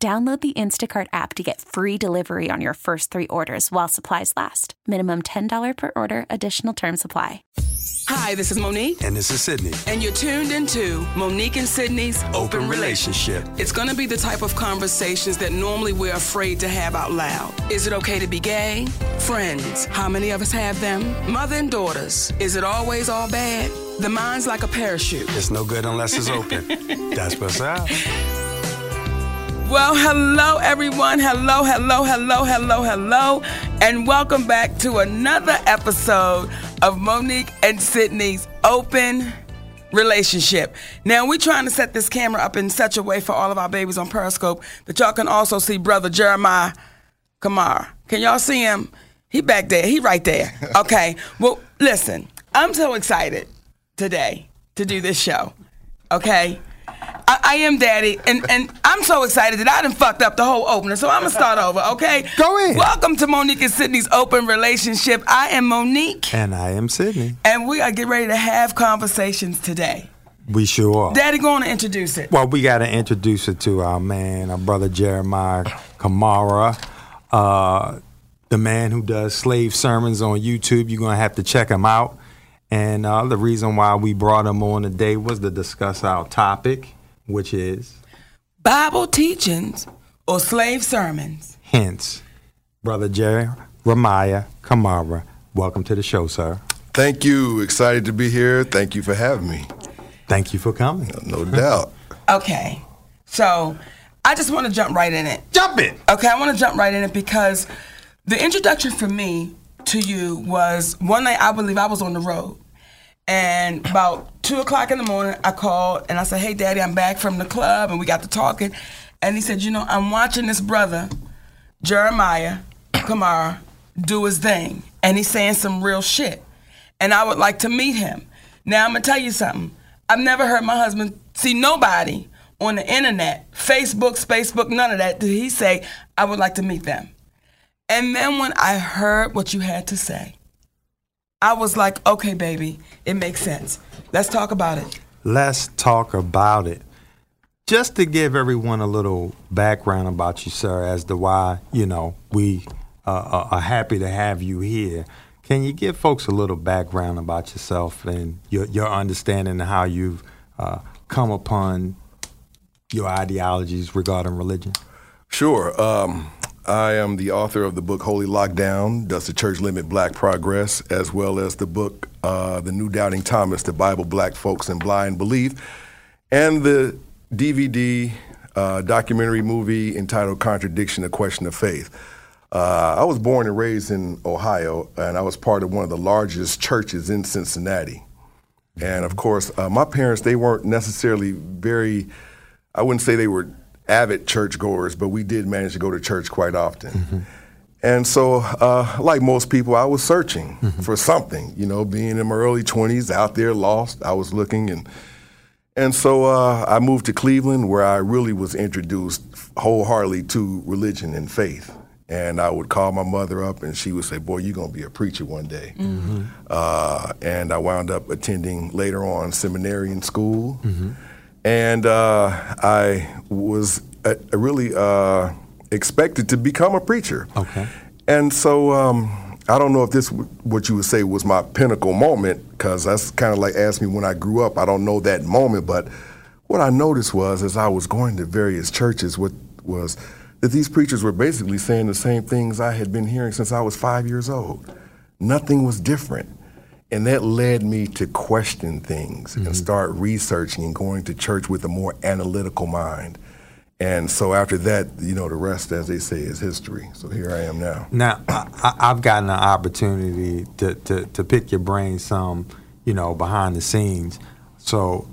Download the Instacart app to get free delivery on your first three orders while supplies last. Minimum $10 per order, additional term supply. Hi, this is Monique. And this is Sydney. And you're tuned into Monique and Sydney's Open, Open Relationship. It's going to be the type of conversations that normally we're afraid to have out loud. Is it okay to be gay? Friends, how many of us have them? Mother and daughters, is it always all bad? The mind's like a parachute. It's no good unless it's open. That's what's up. Well, hello, everyone. Hello, hello, hello, hello, hello. And welcome back to another episode of Monique and Sydney's Open Relationship. Now, we're trying to set this camera up in such a way for all of our babies on Periscope that y'all can also see Brother Jeremiah Kamara. Can y'all see him? He back there. He right there. Okay. well, listen, I'm so excited today to do this show. Okay. I, I, am daddy, and, and I'm so excited that I done fucked up the whole opener. So I'm gonna start over, okay? Go in. Welcome to Monique and Sydney's open relationship. I am Monique, and I am Sydney, and we are getting ready to have conversations today. We sure are. Daddy, going to introduce it. Well, we got to introduce it to our man, our brother Jeremiah Kamara, uh, the man who does slave sermons on YouTube. You're gonna have to check him out. And uh, the reason why we brought him on today was to discuss our topic which is Bible teachings or slave sermons. Hence, Brother Jerry Ramaya Kamara, welcome to the show, sir. Thank you. Excited to be here. Thank you for having me. Thank you for coming. No doubt. okay. So I just want to jump right in it. Jump it. Okay, I want to jump right in it because the introduction for me to you was one night I believe I was on the road and about two o'clock in the morning, I called and I said, "Hey, Daddy, I'm back from the club," and we got to talking. And he said, "You know, I'm watching this brother, Jeremiah Kamara, do his thing, and he's saying some real shit, and I would like to meet him." Now I'm gonna tell you something. I've never heard my husband see nobody on the internet, Facebook, Facebook, none of that. Did he say, "I would like to meet them"? And then when I heard what you had to say, I was like, okay, baby, it makes sense. Let's talk about it. Let's talk about it. Just to give everyone a little background about you, sir, as to why, you know, we uh, are happy to have you here. Can you give folks a little background about yourself and your, your understanding of how you've uh, come upon your ideologies regarding religion? Sure. Um, I am the author of the book Holy Lockdown Does the Church Limit Black Progress, as well as the book uh, The New Doubting Thomas, The Bible, Black Folks, and Blind Belief, and the DVD uh, documentary movie entitled Contradiction, A Question of Faith. Uh, I was born and raised in Ohio, and I was part of one of the largest churches in Cincinnati. And of course, uh, my parents, they weren't necessarily very, I wouldn't say they were avid churchgoers, but we did manage to go to church quite often. Mm-hmm. And so, uh, like most people, I was searching mm-hmm. for something. You know, being in my early 20s, out there lost, I was looking, and and so uh, I moved to Cleveland, where I really was introduced wholeheartedly to religion and faith. And I would call my mother up, and she would say, "Boy, you're gonna be a preacher one day." Mm-hmm. Uh, and I wound up attending later on seminary and school. Mm-hmm and uh, I was uh, really uh, expected to become a preacher. Okay. And so um, I don't know if this what you would say was my pinnacle moment because that's kind of like asking me when I grew up. I don't know that moment, but what I noticed was as I was going to various churches, what was that these preachers were basically saying the same things I had been hearing since I was five years old. Nothing was different. And that led me to question things mm-hmm. and start researching and going to church with a more analytical mind. And so after that, you know, the rest, as they say, is history. So here I am now. Now, I, have gotten an opportunity to, to, to pick your brain some, you know, behind the scenes. So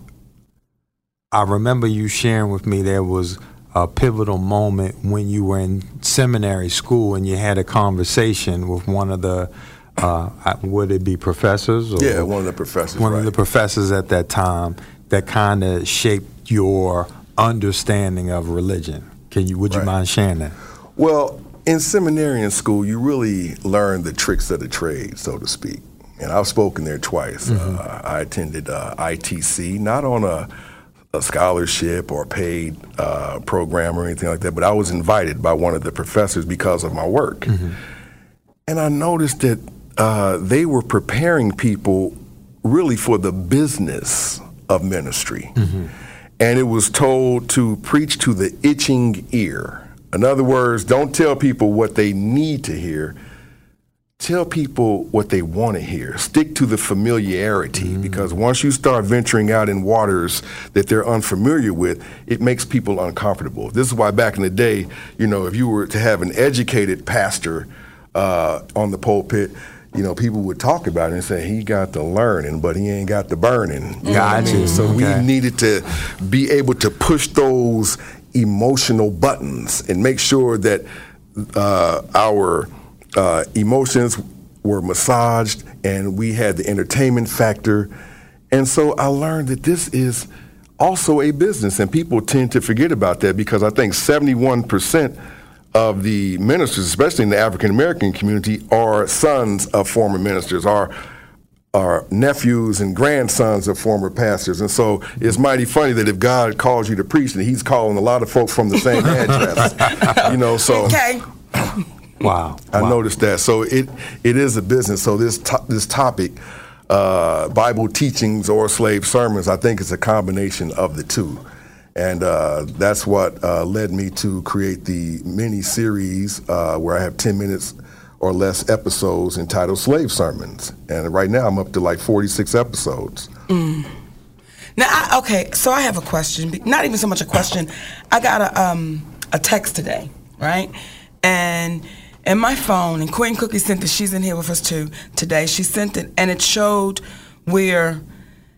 I remember you sharing with me there was a pivotal moment when you were in seminary school and you had a conversation with one of the uh, would it be professors? Or yeah, one of the professors. One right. of the professors at that time that kind of shaped your understanding of religion. Can you? Would you right. mind sharing that? Well, in seminarian school, you really learn the tricks of the trade, so to speak. And I've spoken there twice. Mm-hmm. Uh, I attended uh, ITC, not on a, a scholarship or paid uh, program or anything like that, but I was invited by one of the professors because of my work. Mm-hmm. And I noticed that uh, they were preparing people really for the business of ministry. Mm-hmm. And it was told to preach to the itching ear. In other words, don't tell people what they need to hear. Tell people what they want to hear. Stick to the familiarity mm-hmm. because once you start venturing out in waters that they're unfamiliar with, it makes people uncomfortable. This is why back in the day, you know, if you were to have an educated pastor uh, on the pulpit, you know, people would talk about it and say he got the learning, but he ain't got the burning. You I mean? So okay. we needed to be able to push those emotional buttons and make sure that uh, our uh, emotions were massaged and we had the entertainment factor. And so I learned that this is also a business, and people tend to forget about that because I think 71% of the ministers, especially in the African American community, are sons of former ministers, are are nephews and grandsons of former pastors. And so it's mighty funny that if God calls you to preach, that He's calling a lot of folks from the same address. you know, so okay. Wow. I wow. noticed that. So it it is a business. So this to- this topic, uh, Bible teachings or slave sermons, I think is a combination of the two. And uh, that's what uh, led me to create the mini series uh, where I have 10 minutes or less episodes entitled Slave Sermons. And right now I'm up to like 46 episodes. Mm. Now, I, okay, so I have a question. Not even so much a question. I got a, um, a text today, right? And in my phone, and Queen Cookie sent it, she's in here with us too today. She sent it, and it showed where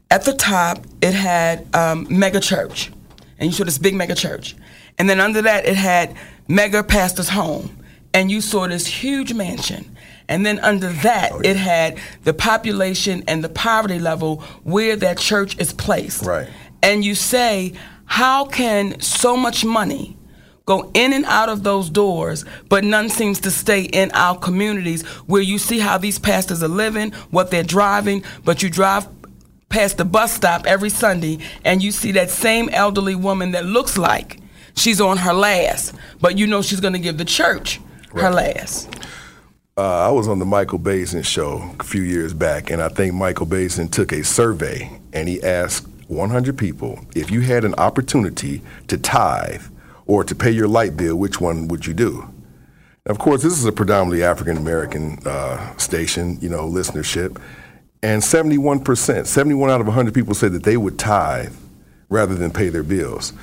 at the top it had um, mega church and you saw this big mega church. And then under that, it had mega pastor's home. And you saw this huge mansion. And then under that, oh, yeah. it had the population and the poverty level where that church is placed. Right. And you say, how can so much money go in and out of those doors, but none seems to stay in our communities where you see how these pastors are living, what they're driving, but you drive past the bus stop every Sunday and you see that same elderly woman that looks like she's on her last, but you know she's going to give the church right. her last. Uh, I was on the Michael Baisden show a few years back, and I think Michael Baisden took a survey and he asked 100 people if you had an opportunity to tithe or to pay your light bill, which one would you do? Of course, this is a predominantly African American uh, station, you know, listenership. And 71%, 71 out of 100 people said that they would tithe rather than pay their bills.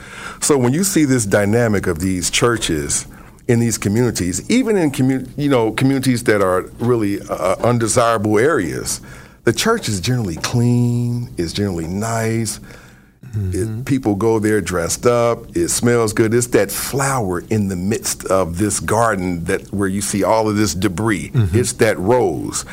So when you see this dynamic of these churches in these communities, even in commu- you know communities that are really uh, undesirable areas, the church is generally clean, is generally nice. Mm-hmm. It, people go there dressed up. It smells good. It's that flower in the midst of this garden that where you see all of this debris. Mm-hmm. It's that rose.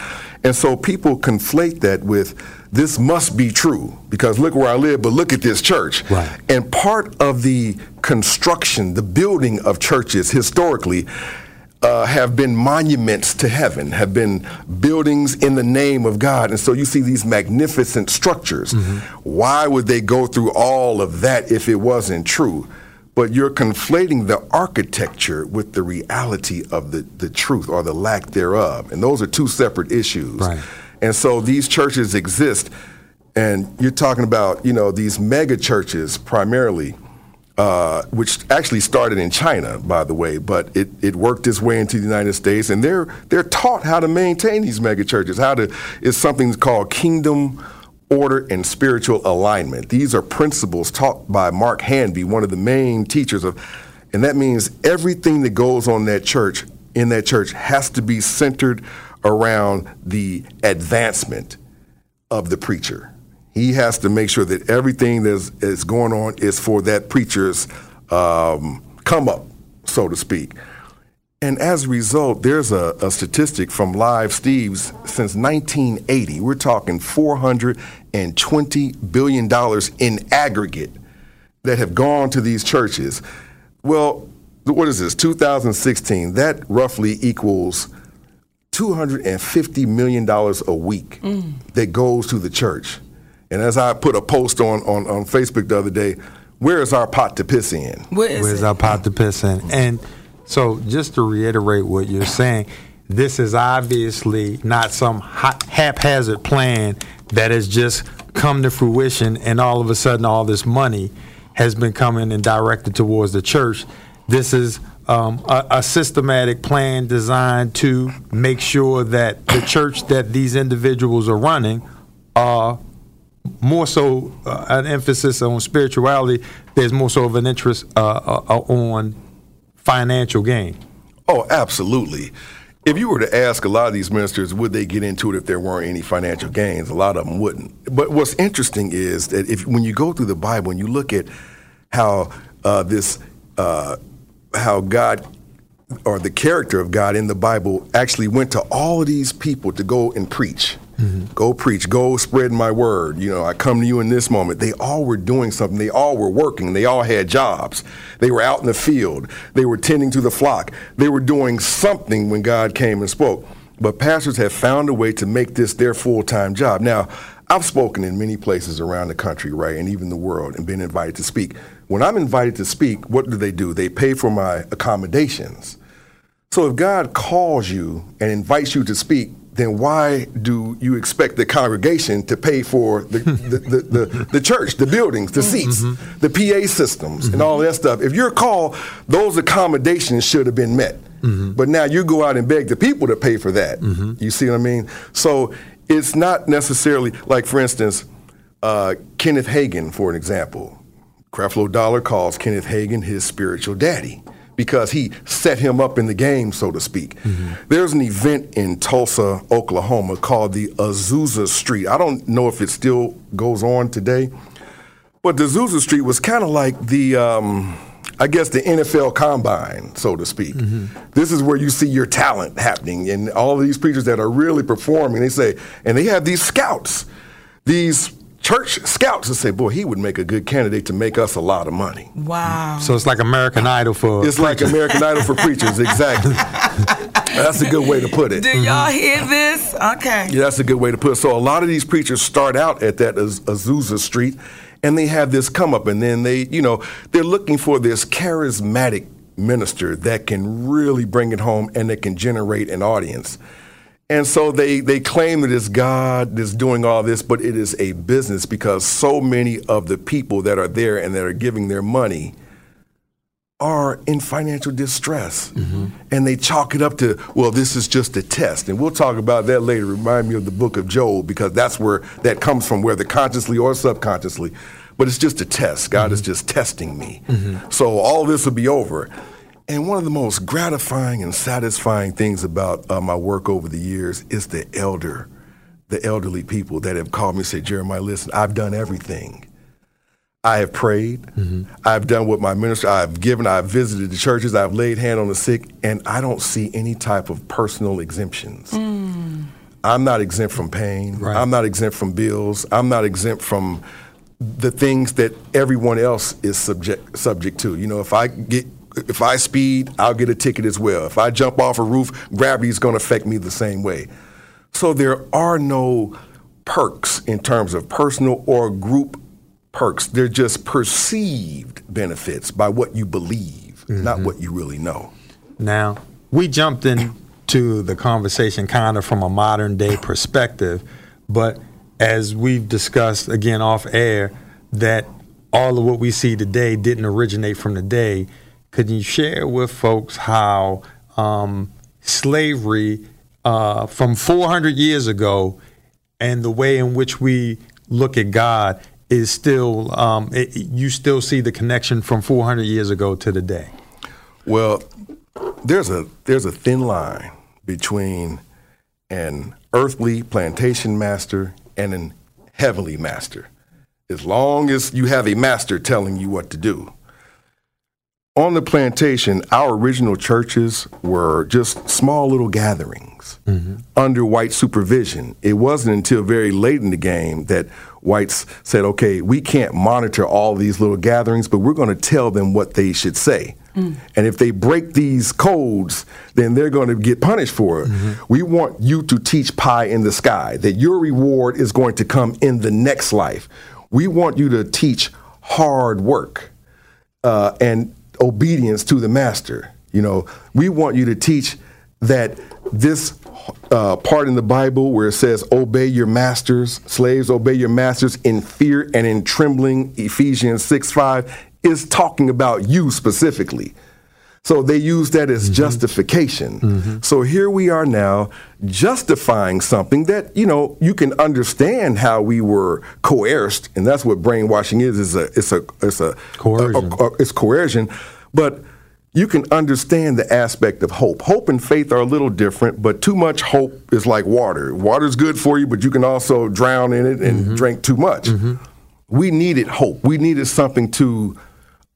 And so people conflate that with this must be true because look where I live, but look at this church. Right. And part of the construction, the building of churches historically, uh, have been monuments to heaven, have been buildings in the name of God. And so you see these magnificent structures. Mm-hmm. Why would they go through all of that if it wasn't true? But you're conflating the architecture with the reality of the, the truth or the lack thereof. And those are two separate issues. Right. And so these churches exist, and you're talking about, you know, these mega churches primarily, uh, which actually started in China, by the way, but it, it worked its way into the United States, and they're they're taught how to maintain these mega churches, how to it's something called kingdom order, and spiritual alignment. These are principles taught by Mark Hanby, one of the main teachers of, and that means everything that goes on that church, in that church, has to be centered around the advancement of the preacher. He has to make sure that everything that is going on is for that preacher's um, come up, so to speak. And as a result, there's a, a, statistic from Live Steve's since 1980. We're talking $420 billion in aggregate that have gone to these churches. Well, what is this, 2016? That roughly equals $250 million a week mm. that goes to the church. And as I put a post on, on, on Facebook the other day, where is our pot to piss in? Where is Where's our pot to piss in? And so, just to reiterate what you're saying, this is obviously not some haphazard plan that has just come to fruition, and all of a sudden, all this money has been coming and directed towards the church. This is um, a, a, systematic plan designed to make sure that the church that these individuals are running are more so uh, an emphasis on spirituality. There's more so of an interest uh, uh, on financial gain. Oh, absolutely. If you were to ask a lot of these ministers, would they get into it if there weren't any financial gains? A lot of them wouldn't. But what's interesting is that if when you go through the Bible and you look at how uh, this, uh, how God or the character of God in the Bible actually went to all of these people to go and preach. Mm-hmm. Go preach, go spread my word. You know, I come to you in this moment. They all were doing something. They all were working. They all had jobs. They were out in the field. They were tending to the flock. They were doing something when God came and spoke. But pastors have found a way to make this their full time job. Now, I've spoken in many places around the country, right, and even the world, and been invited to speak. When I'm invited to speak, what do they do? They pay for my accommodations. So if God calls you and invites you to speak, then why do you expect the congregation to pay for the, the, the, the, the, church, the buildings, the seats, mm-hmm. the PA systems, mm-hmm. and all that stuff? If you're called, those accommodations should have been met. Mm-hmm. But now you go out and beg the people to pay for that. Mm-hmm. You see what I mean? So it's not necessarily like, for instance, uh, Kenneth Hagin, for an example. Creflo Dollar calls Kenneth Hagin his spiritual daddy because he set him up in the game, so to speak. Mm-hmm. There's an event in Tulsa, Oklahoma called the Azusa Street. I don't know if it still goes on today, but the Azusa Street was kind of like the. Um, I guess the NFL combine, so to speak. Mm-hmm. This is where you see your talent happening, and all of these preachers that are really performing. They say, and they have these scouts, these church scouts and say, boy, he would make a good candidate to make us a lot of money. Wow. So it's like American Idol for It's like American Idol for preachers, exactly. that's a good way to put it. Do y'all mm-hmm. hear this? Okay. Yeah, that's a good way to put it. So a lot of these preachers start out at that Az- Azusa Street and they have this come up and then they, you know, they're looking for this charismatic minister that can really bring it home and that can generate an audience. And so they, they claim that it's God that's doing all this, but it is a business because so many of the people that are there and that are giving their money are in financial distress. Mm-hmm. And they chalk it up to, well, this is just a test. And we'll talk about that later. Remind me of the book of Job because that's where that comes from, whether consciously or subconsciously. But it's just a test. God mm-hmm. is just testing me. Mm-hmm. So all this will be over. And one of the most gratifying and satisfying things about uh, my work over the years is the elder, the elderly people that have called me and said, Jeremiah, listen, I've done everything. I have prayed. Mm-hmm. I've done what my minister, I've given, I've visited the churches, I've laid hand on the sick, and I don't see any type of personal exemptions. Mm. I'm not exempt from pain. Right. I'm not exempt from bills. I'm not exempt from the things that everyone else is subject subject to. You know, if I get if I speed, I'll get a ticket as well. If I jump off a roof, gravity is going to affect me the same way. So there are no perks in terms of personal or group perks. They're just perceived benefits by what you believe, mm-hmm. not what you really know. Now, we jumped into the conversation kind of from a modern day perspective, but as we've discussed again off air, that all of what we see today didn't originate from the day could you share with folks how um, slavery uh, from 400 years ago and the way in which we look at God is still, um, it, you still see the connection from 400 years ago to today? Well, there's a there's a thin line between an earthly plantation master and an heavenly master. As long as you have a master telling you what to do, on the plantation, our original churches were just small little gatherings mm-hmm. under white supervision. It wasn't until very late in the game that whites said, okay, we can't monitor all these little gatherings, but we're going to tell them what they should say. Mm. And if they break these codes, then they're going to get punished for it. Mm-hmm. We want you to teach pie in the sky, that your reward is going to come in the next life. We want you to teach hard work uh, and obedience to the master. You know, we want you to teach that this uh, part in the Bible where it says, "Obey your masters, slaves, obey your masters in fear and in trembling." Ephesians six five is talking about you specifically. So they use that as mm-hmm. justification. Mm-hmm. So here we are now justifying something that, you know, you can understand how we were coerced, and that's what brainwashing is, is a it's a it's a Coercion. a- a- it's coercion. But you can understand the aspect of hope. Hope and faith are a little different, but too much hope is like water. Water's good for you, but you can also drown in it and mm-hmm. drink too much. We needed hope. We needed something to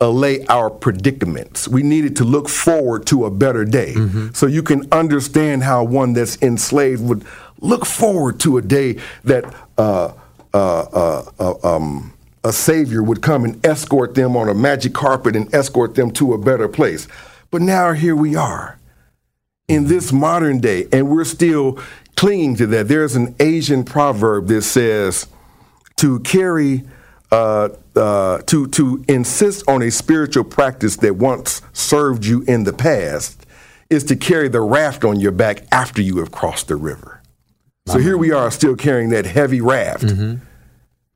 allay our predicaments. We needed to look forward to a better day. So you can understand how one that's enslaved would look forward to a day that uh, uh, uh, uh, um, a savior would come and escort them on a magic carpet and escort them to a better place. But now here we are in this modern day, and we're still clinging to that. There's an Asian proverb that says to carry, uh, uh, to to insist on a spiritual practice that once served you in the past is to carry the raft on your back after you have crossed the river. So here we are, still carrying that heavy raft.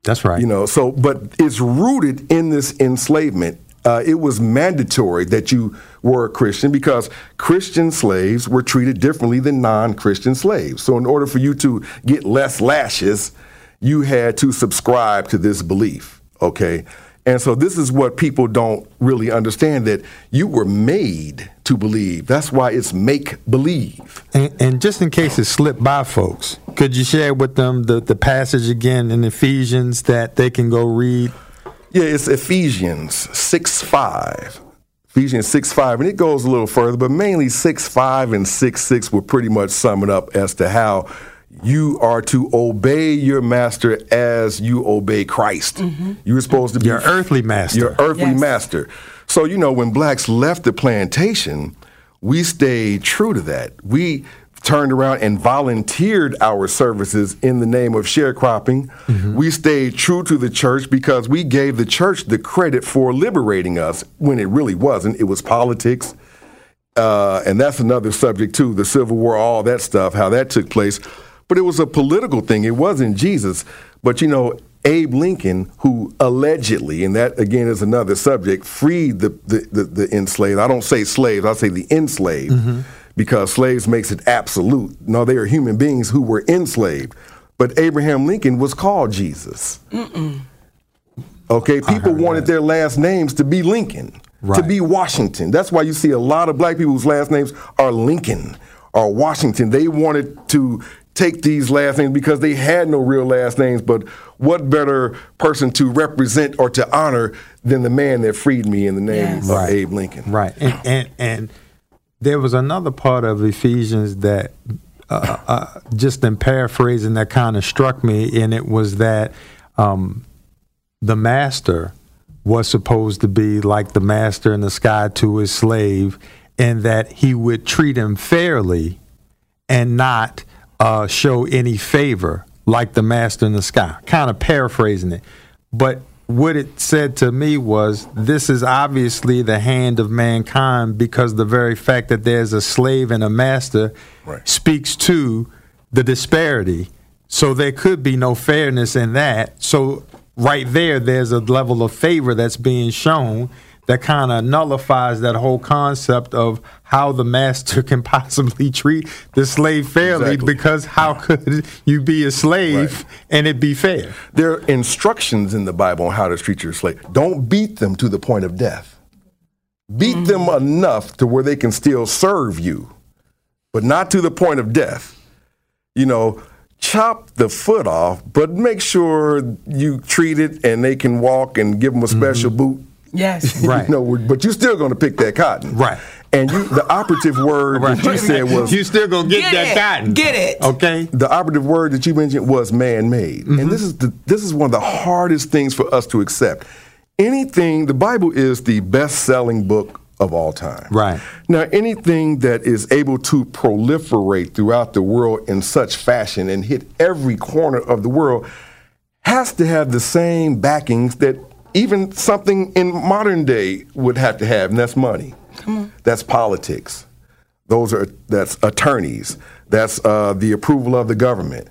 That's right. You know, so but it's rooted in this enslavement. Uh, it was mandatory that you were a Christian because Christian slaves were treated differently than non-Christian slaves. So in order for you to get less lashes, you had to subscribe to this belief. Okay. And so this is what people don't really understand that you were made to believe. That's why it's make believe. And, and just in case it slipped by folks, could you share with them the, the passage again in Ephesians that they can go read? Yeah, it's Ephesians 6 5. Ephesians 6 5. And it goes a little further, but mainly 6 5 and 6 6 will pretty much sum it up as to how you are to obey your master as you obey Christ. You're supposed to be Your earthly master. Your earthly Yes. master. So, you know, when blacks left the plantation, we stayed true to that. We turned around and volunteered our services in the name of sharecropping. We stayed true to the church because we gave the church the credit for liberating us when it really wasn't. It was politics. Uh, and that's another subject too the Civil War, all that stuff, how that took place. But it was a political thing. It wasn't Jesus. But you know, Abe Lincoln, who allegedly, and that again is another subject, freed the the, the, the enslaved. I don't say slaves, I say the enslaved, because slaves makes it absolute. No, they are human beings who were enslaved. But Abraham Lincoln was called Jesus. Okay, people wanted that. their last names to be Lincoln, to be Washington. That's why you see a lot of black people whose last names are Lincoln or Washington. They wanted to take these last names because they had no real last names, but what better person to represent or to honor than the man that freed me in the name Yes. of Right. Abe Lincoln? Right. And, and, and there was another part of Ephesians that, uh, uh, just in paraphrasing, that kind of struck me, and it was that um, the master was supposed to be like the master in the sky to his slave, and that he would treat him fairly and not uh, show any favor like the master in the sky. Kind of paraphrasing it. But what it said to me was this is obviously the hand of mankind because the very fact that there's a slave and a master Right. speaks to the disparity. So there could be no fairness in that. So right there, there's a level of favor that's being shown that kind of nullifies that whole concept of how the master can possibly treat the slave fairly Exactly. because how could you be a slave Right. and it be fair? There are instructions in the Bible on how to treat your slave. Don't beat them to the point of death. Beat mm-hmm. them enough to where they can still serve you, but not to the point of death. You know, chop the foot off, but make sure you treat it and they can walk and give them a special mm-hmm. boot Yes. Right. you know, but you're still going to pick that cotton. Right. And you, the operative word that you said was you still gonna get, Get that it. cotton. Get it. Okay. the operative word that you mentioned was man-made, Mm-hmm. and this is the, this is one of the hardest things for us to accept. Anything, the Bible is the best-selling book of all time. Right. Now, anything that is able to proliferate throughout the world in such fashion and hit every corner of the world has to have the same backings that even something in modern day would have to have, and that's money. That's politics. Those are that's attorneys. That's uh, the approval of the government.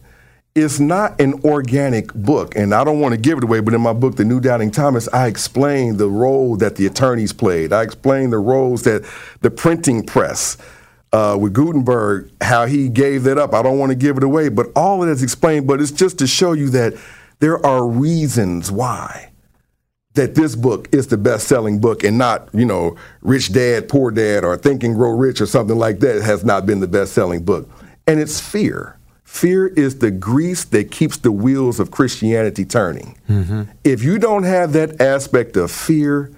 It's not an organic book, and I don't want to give it away. But in my book, The New Doubting Thomas, I explain the role that the attorneys played. I explain the roles that the printing press uh, with Gutenberg, how he gave that up. I don't want to give it away, but all of that's explained. But it's just to show you that there are reasons why that this book is the best-selling book and not, you know, Rich Dad, Poor Dad or Think and Grow Rich or something like that has not been the best-selling book. And it's fear. Fear is the grease that keeps the wheels of Christianity turning. Mm-hmm. If you don't have that aspect of fear,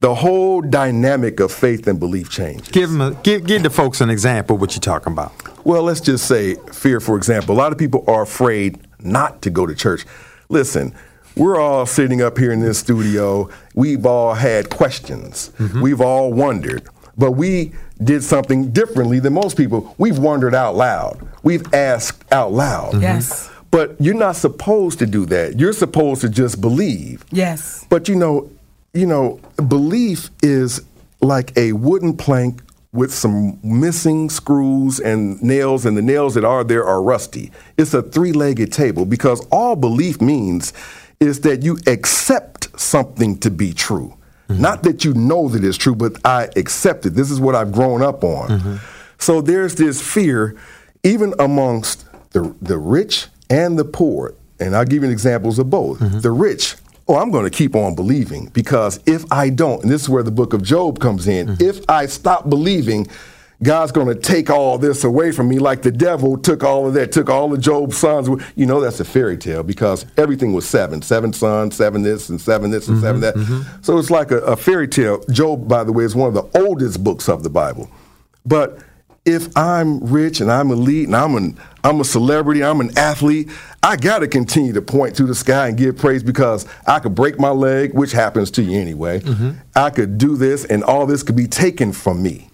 the whole dynamic of faith and belief changes. Give them a, give give the folks an example of what you're talking about. Well, let's just say fear, for example. A lot of people are afraid not to go to church. Listen, we're all sitting up here in this studio. We've all had questions. Mm-hmm. We've all wondered. But we did something differently than most people. We've wondered out loud. We've asked out loud. Mm-hmm. Yes. But you're not supposed to do that. You're supposed to just believe. Yes. But you know, you know, belief is like a wooden plank with some missing screws and nails, and the nails that are there are rusty. It's a three-legged table because all belief means is that you accept something to be true. Mm-hmm. Not that you know that it's true, but I accept it. This is what I've grown up on. Mm-hmm. So there's this fear, even amongst the, the rich and the poor. And I'll give you examples of both. Mm-hmm. The rich, oh, I'm going to keep on believing because if I don't, and this is where the book of Job comes in, if I stop believing, God's going to take all this away from me like the devil took all of that, took all of Job's sons. You know, that's a fairy tale because everything was seven seven sons, seven this, and seven this, and seven mm-hmm, that. Mm-hmm. So it's like a, a fairy tale. Job, by the way, is one of the oldest books of the Bible. But if I'm rich and I'm elite and I'm an I'm a celebrity, I'm an athlete, I gotta continue to point to the sky and give praise because I could break my leg, which happens to you anyway. Mm-hmm. I could do this and all this could be taken from me.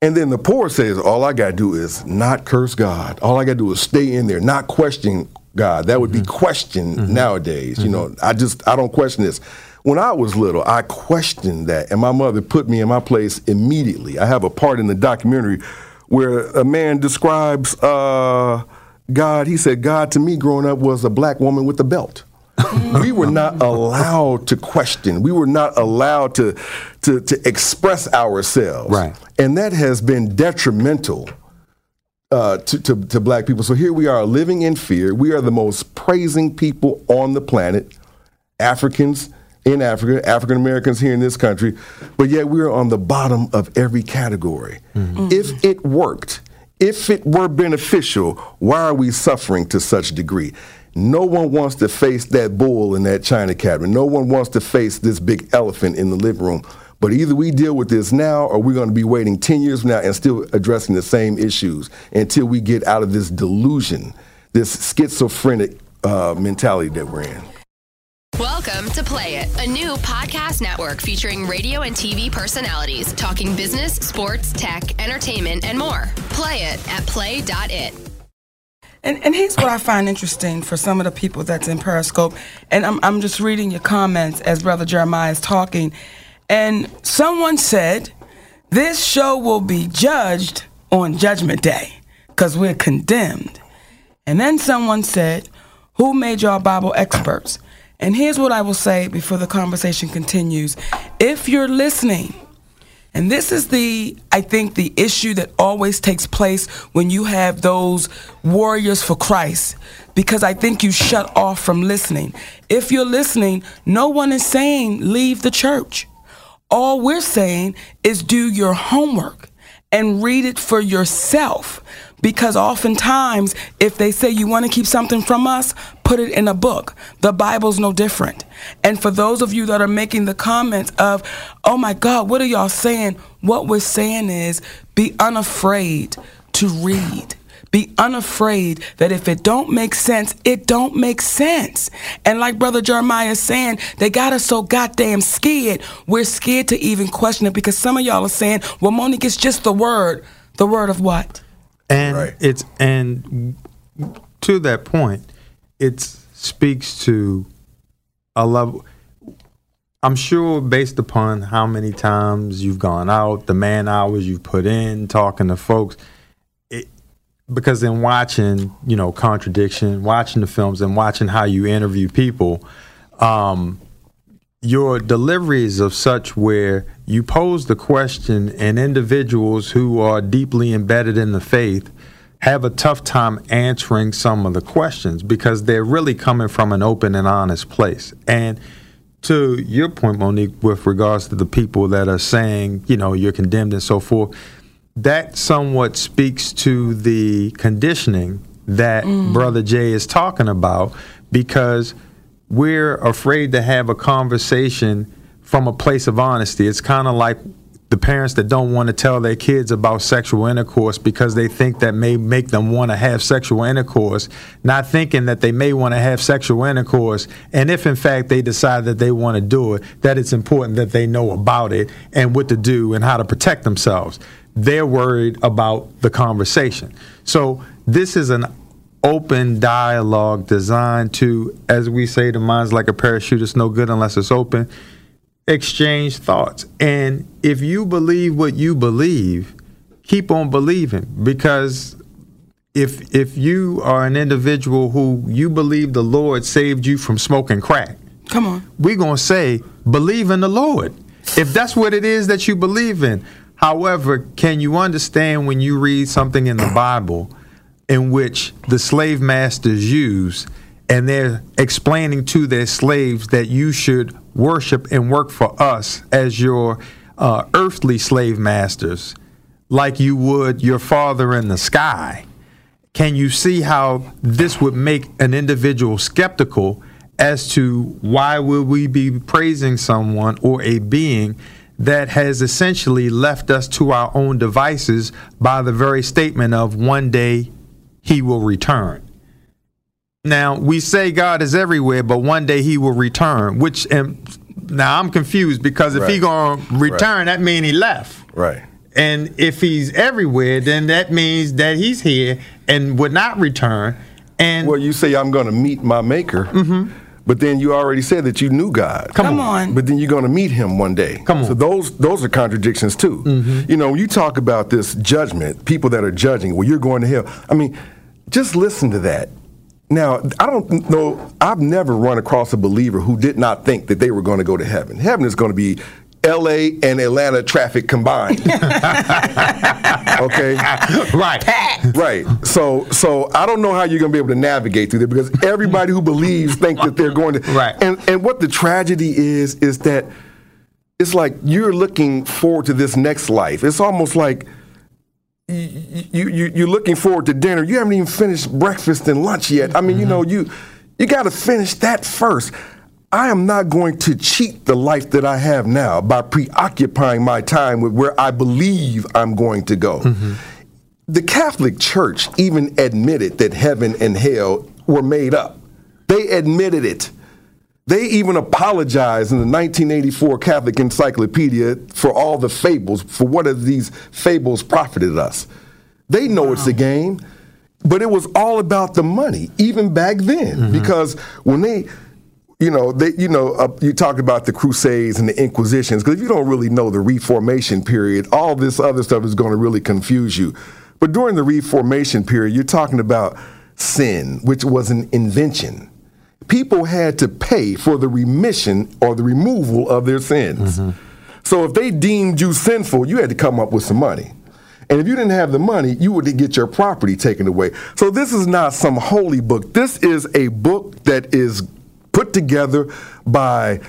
And then the poor says, all I gotta do is not curse God. All I gotta do is stay in there, not question God. That would be mm-hmm. questioned mm-hmm. nowadays. You know, mm-hmm. I just I don't question this. When I was little, I questioned that, and my mother put me in my place immediately. I have a part in the documentary where a man describes uh, God. He said, God to me growing up was a black woman with a belt. we were not allowed to question. We were not allowed to, to, to express ourselves. Right. And that has been detrimental uh, to, to, to black people. So here we are living in fear. We are the most praising people on the planet, Africans in Africa, African Americans here in this country, but yet we are on the bottom of every category. If it worked, if it were beneficial, why are we suffering to such degree? No one wants to face that bull in that china cabinet. No one wants to face this big elephant in the living room. But either we deal with this now or we're going to be waiting 10 years from now and still addressing the same issues until we get out of this delusion, this schizophrenic uh, mentality that we're in. Welcome to Play It, a new podcast network featuring radio and TV personalities talking business, sports, tech, entertainment, and more. Play it at play.it. And, and here's what I find interesting for some of the people that's in Periscope. And I'm, I'm just reading your comments as Brother Jeremiah is talking. And someone said, This show will be judged on Judgment Day because we're condemned. And then someone said, Who made y'all Bible experts? And here's what I will say before the conversation continues. If you're listening, and this is the, I think, the issue that always takes place when you have those warriors for Christ, because I think you shut off from listening. If you're listening, no one is saying leave the church. All we're saying is do your homework and read it for yourself Because oftentimes, if they say you want to keep something from us, put it in a book. The Bible's no different. And for those of you that are making the comments of, oh my God, what are y'all saying? What we're saying is be unafraid to read. Be unafraid that if it don't make sense, it don't make sense. And like Brother Jeremiah is saying, they got us so goddamn scared. We're scared to even question it because some of y'all are saying, well, Monique, it's just the word. The word of what? And Right. it's and to that point, it speaks to a level. I'm sure based upon how many times you've gone out, the man hours you've put in, talking to folks, it, because in watching, you know, contradiction, watching the films, and watching how you interview people, um, your deliveries of such where you pose the question and individuals who are deeply embedded in the faith have a tough time answering some of the questions because they're really coming from an open and honest place. And to your point monique with regards to the people that are saying you know you're condemned and so forth that somewhat speaks to the conditioning that mm. brother jay is talking about because we're afraid to have a conversation from a place of honesty. It's kind of like the parents that don't want to tell their kids about sexual intercourse because they think that may make them want to have sexual intercourse, not thinking that they may want to have sexual intercourse. And if in fact they decide that they want to do it, that it's important that they know about it and what to do and how to protect themselves. They're worried about the conversation. So this is an open dialogue designed to, as we say, the mind's like a parachute, it's no good unless it's open. Exchange thoughts. And if you believe what you believe, keep on believing because if if you are an individual who you believe the Lord saved you from smoking crack, Come on. we're going to say, believe in the Lord. If that's what it is that you believe in. However, can you understand when you read something in the Bible in which the slave masters use and they're explaining to their slaves that you should worship and work for us as your uh, earthly slave masters, like you would your father in the sky? can you see how this would make an individual skeptical as to why would we be praising someone or a being that has essentially left us to our own devices by the very statement of one day he will return now we say god is everywhere but one day he will return which and now i'm confused because if he Right. gonna return that mean he left Right. and if he's everywhere, then that means that he's here and would not return. And Well, you say I'm going to meet my Maker, mm-hmm. but then you already said that you knew God. Come on. But then you're going to meet Him one day. Come on. So those those are contradictions too. Mm-hmm. You know, when you talk about this judgment, people that are judging, well, you're going to hell. I mean, just listen to that. Now, I don't know. I've never run across a believer who did not think that they were going to go to heaven. Heaven is going to be L.A. and Atlanta traffic combined. okay. right, Right. So so I don't know how you're gonna be able to navigate through there because everybody who believes think that they're going to Right. And and what the tragedy is is that it's like you're looking forward to this next life. It's almost like you, you, you you're looking forward to dinner. You haven't even finished breakfast and lunch yet. I mean, you mm-hmm. know, you you got to finish that first. I am not going to cheat the life that I have now by preoccupying my time with where I believe I'm going to go. Mm-hmm. The Catholic Church even admitted that heaven and hell were made up. They admitted it. They even apologized in the 1984 Catholic Encyclopedia for all the fables, for what have these fables profited us. They know it's a game, but it was all about the money, even back then, because when they, you know, they, you know, uh, you talk about the Crusades and the Inquisitions, because if you don't really know the Reformation period, all this other stuff is going to really confuse you. But during the Reformation period, you're talking about sin, which was an invention people had to pay for the remission or the removal of their sins. Mm-hmm. So if they deemed you sinful, you had to come up with some money. And if you didn't have the money, you would get your property taken away. So this is not some holy book. This is a book that is put together by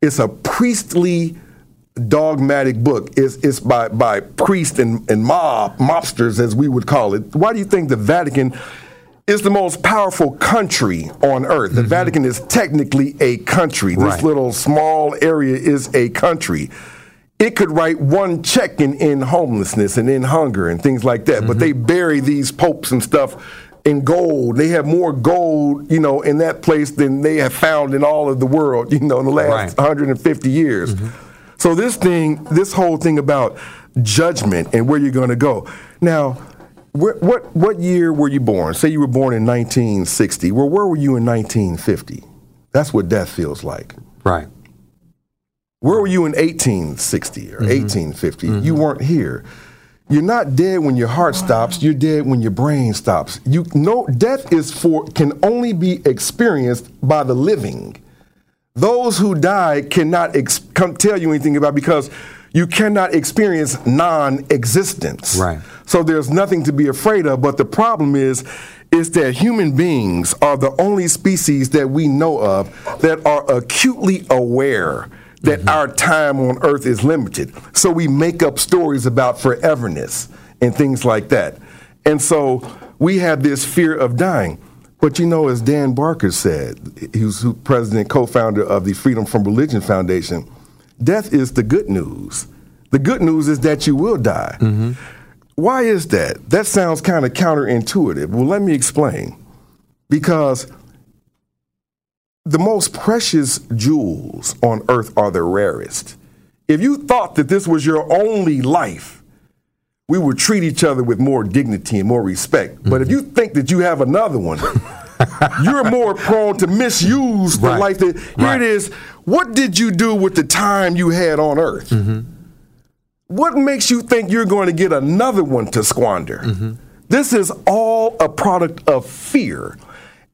it's a priestly dogmatic book. It's, it's by, by priests and, and mob, mobsters, as we would call it. Why do you think the Vatican is the most powerful country on earth? The mm-hmm. Vatican is technically a country. This Right. little small area is a country. It could write one check in, in homelessness and in hunger and things like that, but they mm-hmm. bury these popes and stuff in gold. They have more gold, you know, in that place than they have found in all of the world, you know, in the last Right. 150 years. Mm-hmm. So this thing, this whole thing about judgment and where you're going to go. Now, wh- what what year were you born? Say you were born in 1960. Well, where were you in 1950? That's what death feels like. Right. Where were you in 1860 or mm-hmm. 1850? Mm-hmm. You weren't here. You're not dead when your heart stops. You're dead when your brain stops. You know, death is for can only be experienced by the living. Those who die cannot ex- come tell you anything about because you cannot experience non-existence. Right. So there's nothing to be afraid of. But the problem is, is that human beings are the only species that we know of that are acutely aware that mm-hmm. our time on earth is limited. So we make up stories about foreverness and things like that. And so we have this fear of dying. But you know, as Dan Barker said, he was president, co founder of the Freedom from Religion Foundation, death is the good news. The good news is that you will die. Mm-hmm. Why is that? That sounds kind of counterintuitive. Well, let me explain. Because the most precious jewels on earth are the rarest. If you thought that this was your only life, we would treat each other with more dignity and more respect. But if mm-hmm. you think that you have another one, you're more prone to misuse the Right. life that. Here Right. it is. What did you do with the time you had on earth? Mm-hmm. What makes you think you're going to get another one to squander? Mm-hmm. This is all a product of fear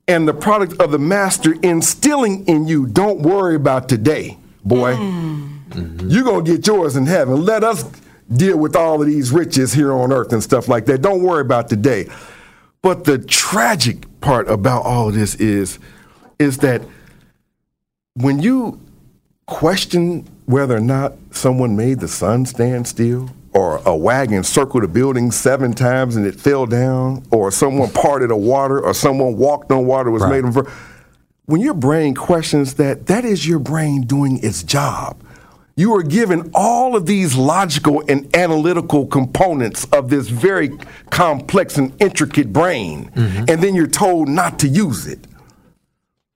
and the product of the master instilling in you don't worry about today, boy. Mm. Mm-hmm. You're going to get yours in heaven. Let us deal with all of these riches here on earth and stuff like that. Don't worry about today. But the tragic part about all of this is is that when you question whether or not someone made the sun stand still, or a wagon circled a building seven times and it fell down, or someone parted a water, or someone walked on water was Right. made of. When your brain questions that, that is your brain doing its job. You are given all of these logical and analytical components of this very complex and intricate brain, mm-hmm. and then you're told not to use it.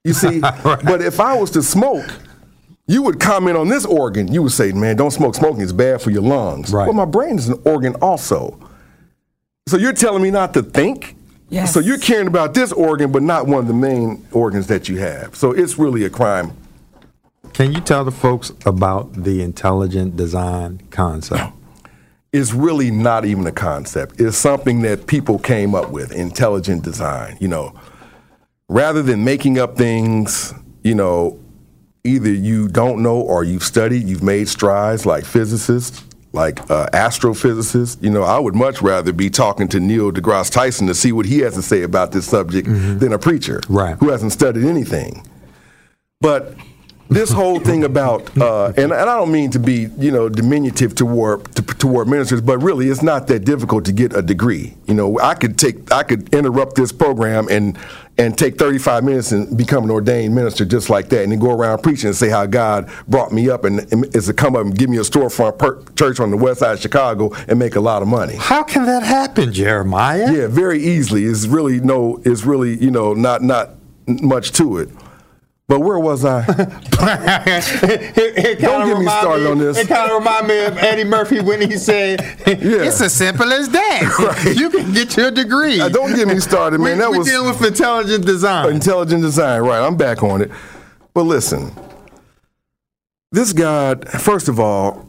You see, but if I was to smoke, you would comment on this organ. You would say, "Man, don't smoke. Smoking is bad for your lungs." Right. Well, my brain is an organ also. So you're telling me not to think? Yes. So you're caring about this organ, but not one of the main organs that you have. So it's really a crime. Can you tell the folks about the intelligent design concept? It's really not even a concept. It's something that people came up with. Intelligent design. You know, rather than making up things, you know, either you don't know or you've studied, you've made strides like physicists, like uh, astrophysicists. You know, I would much rather be talking to Neil deGrasse Tyson to see what he has to say about this subject than a preacher Right. who hasn't studied anything. But this whole thing about, uh, and, and I don't mean to be, you know, diminutive toward to, toward ministers, but really, it's not that difficult to get a degree. You know, I could take, I could interrupt this program and and take 35 minutes and become an ordained minister just like that, and then go around preaching and say how God brought me up and, and is to come up and give me a storefront per- church on the west side of Chicago and make a lot of money. How can that happen, Jeremiah? Yeah, very easily. It's really no. It's really you know not not much to it. But where was I? It Don't get me started on this. It kind of reminds me of Eddie Murphy when he said, "It's as simple as that. Right. You can get your degree." Uh, don't get me started, man. We, That we was dealing with intelligent design. intelligent design. Right, I'm back on it. But listen, this God, first of all,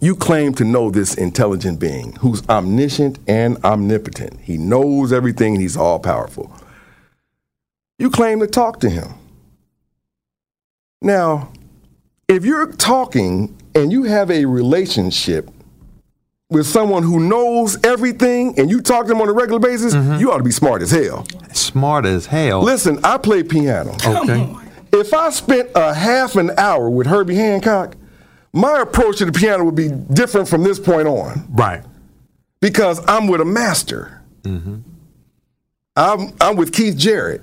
you claim to know this intelligent being who's omniscient and omnipotent. He knows everything and he's all powerful. You claim to talk to him. Now, if you're talking and you have a relationship with someone who knows everything and you talk to them on a regular basis, you ought to be smart as hell. Smart as hell. Listen, I play piano. okay. If I spent a half an hour with Herbie Hancock, my approach to the piano would be different from this point on Right. because I'm with a master. Mm-hmm. I'm, I'm with Keith Jarrett.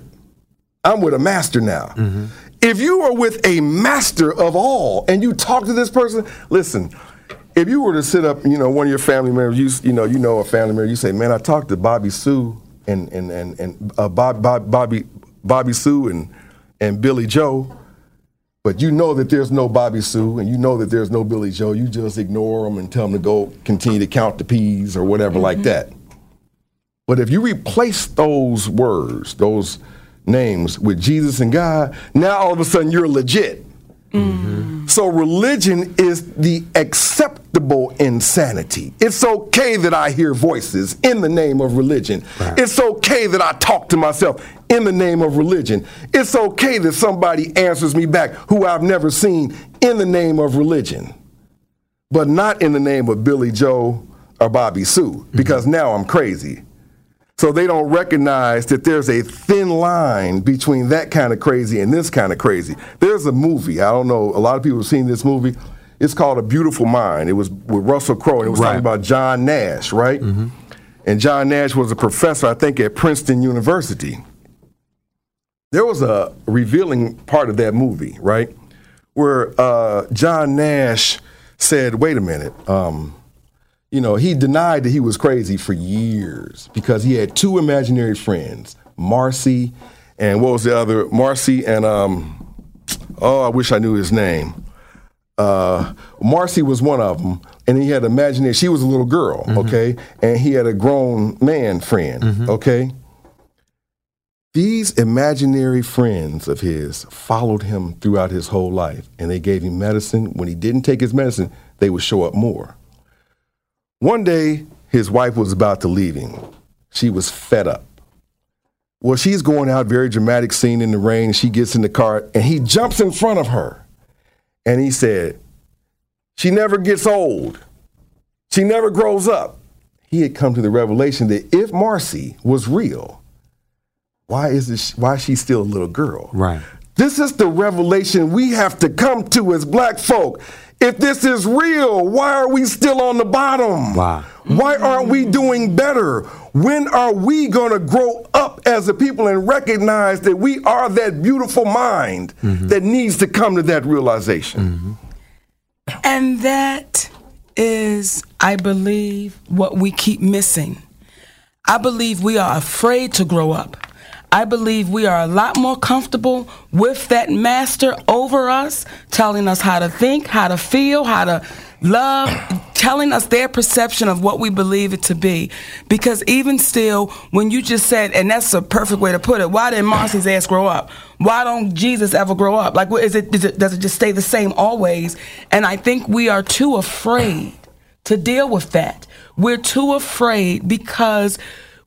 I'm with a master now. If you are with a master of all and you talk to this person, listen, if you were to sit up, you know, one of your family members, you, you know, you know a family member, you say, man, I talked to Bobby Sue and, and, and, and uh, Bob, Bob, Bobby, Bobby Sue and, and Billy Joe. But you know that there's no Bobby Sue and you know that there's no Billy Joe. You just ignore them and tell them to go continue to count the peas or whatever like that. But if you replace those words, those names with Jesus and God, now all of a sudden you're legit. Mm-hmm. So religion is the acceptable insanity. It's okay that I hear voices in the name of religion. It's okay that I talk to myself in the name of religion. It's okay that somebody answers me back who I've never seen in the name of religion. But not in the name of Billy Joe or Bobby Sue, because mm-hmm. now I'm crazy. So they don't recognize that there's a thin line between that kind of crazy and this kind of crazy. There's a movie, I don't know, a lot of people have seen this movie. It's called A Beautiful Mind. It was with Russell Crowe, and it was Right. talking about John Nash, right? And John Nash was a professor, I think, at Princeton University. There was a revealing part of that movie, right? Where uh, John Nash said, wait a minute, um, you know, he denied that he was crazy for years because he had two imaginary friends, Marcy and what was the other? Marcy and um, oh, I wish I knew his name. Uh, Marcy was one of them, and he had imaginary. She was a little girl, okay, and he had a grown man friend, okay. These imaginary friends of his followed him throughout his whole life, and they gave him medicine. When he didn't take his medicine, they would show up more. One day, his wife was about to leave him. She was fed up. Well, she's going out, very dramatic scene in the rain. She gets in the car, and he jumps in front of her. And he said, She never gets old. She never grows up. He had come to the revelation that if Marcy was real, why is this, why is she still a little girl? Right. This is the revelation we have to come to as black folk. If this is real, why are we still on the bottom? Wow. Why aren't we doing better? When are we going to grow up as a people and recognize that we are that beautiful mind mm-hmm. that needs to come to that realization? Mm-hmm. And that is, I believe, what we keep missing. I believe we are afraid to grow up. I believe we are a lot more comfortable with that master over us, telling us how to think, how to feel, how to love, telling us their perception of what we believe it to be. Because even still, when you just said, and that's a perfect way to put it, why didn't Marcy's ass grow up? Why don't Jesus ever grow up? Like, what is it, is it? Does it just stay the same always? And I think we are too afraid to deal with that. We're too afraid because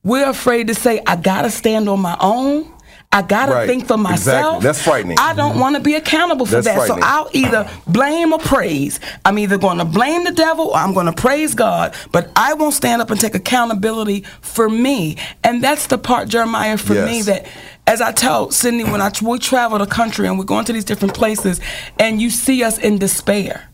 we're afraid to say, I gotta stand on my own. I gotta Right. think for Exactly. myself. That's frightening. I don't mm-hmm. want to be accountable for That's that. So I'll either blame or praise. I'm either going to blame the devil or I'm going to praise God. But I won't stand up and take accountability for me. And that's the part, Jeremiah, for me that as I tell Sydney, when I we travel the country and we're going to these different places, and you see us in despair.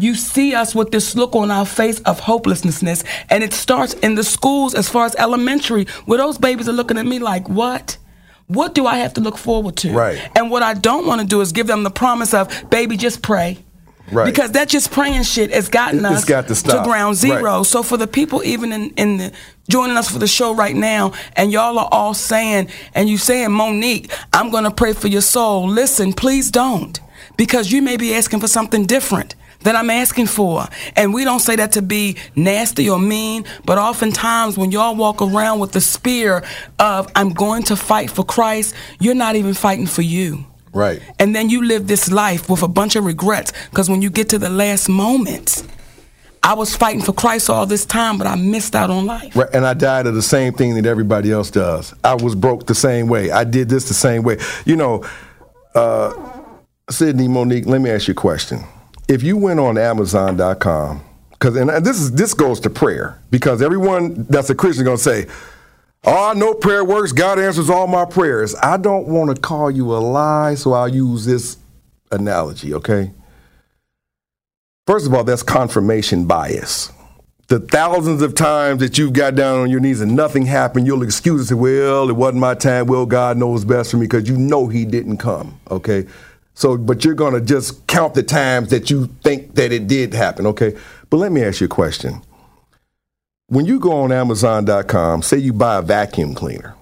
You see us with this look on our face of hopelessness, and it starts in the schools as far as elementary, where those babies are looking at me like, "What? What do I have to look forward to?" Right. And what I don't want to do is give them the promise of, "Baby, just pray." Right. Because that just praying shit has gotten It's us got to stop. ground zero. Right. So for the people even in, in the joining us for the show right now, and y'all are all saying, and you saying, Monique, I'm gonna pray for your soul. Listen, please don't. Because you may be asking for something different than I'm asking for. And we don't say that to be nasty or mean, but oftentimes when y'all walk around with the spear of I'm going to fight for Christ, you're not even fighting for you. Right. And then you live this life with a bunch of regrets because when you get to the last moments, I was fighting for Christ all this time, but I missed out on life. Right, and I died of the same thing that everybody else does. I was broke the same way. I did this the same way. You know, uh, Sydney, Monique, let me ask you a question. If you went on Amazon.com, because and this is this goes to prayer, because everyone that's a Christian is gonna say, "Oh, I know prayer works. God answers all my prayers." I don't want to call you a lie, so I'll use this analogy. Okay. First of all, that's confirmation bias. The thousands of times that you've got down on your knees and nothing happened, you'll excuse it. Well, it wasn't my time. Well, God knows best for me because you know He didn't come. Okay. So, but you're going to just count the times that you think that it did happen. Okay. But let me ask you a question. When you go on Amazon.com, say you buy a vacuum cleaner,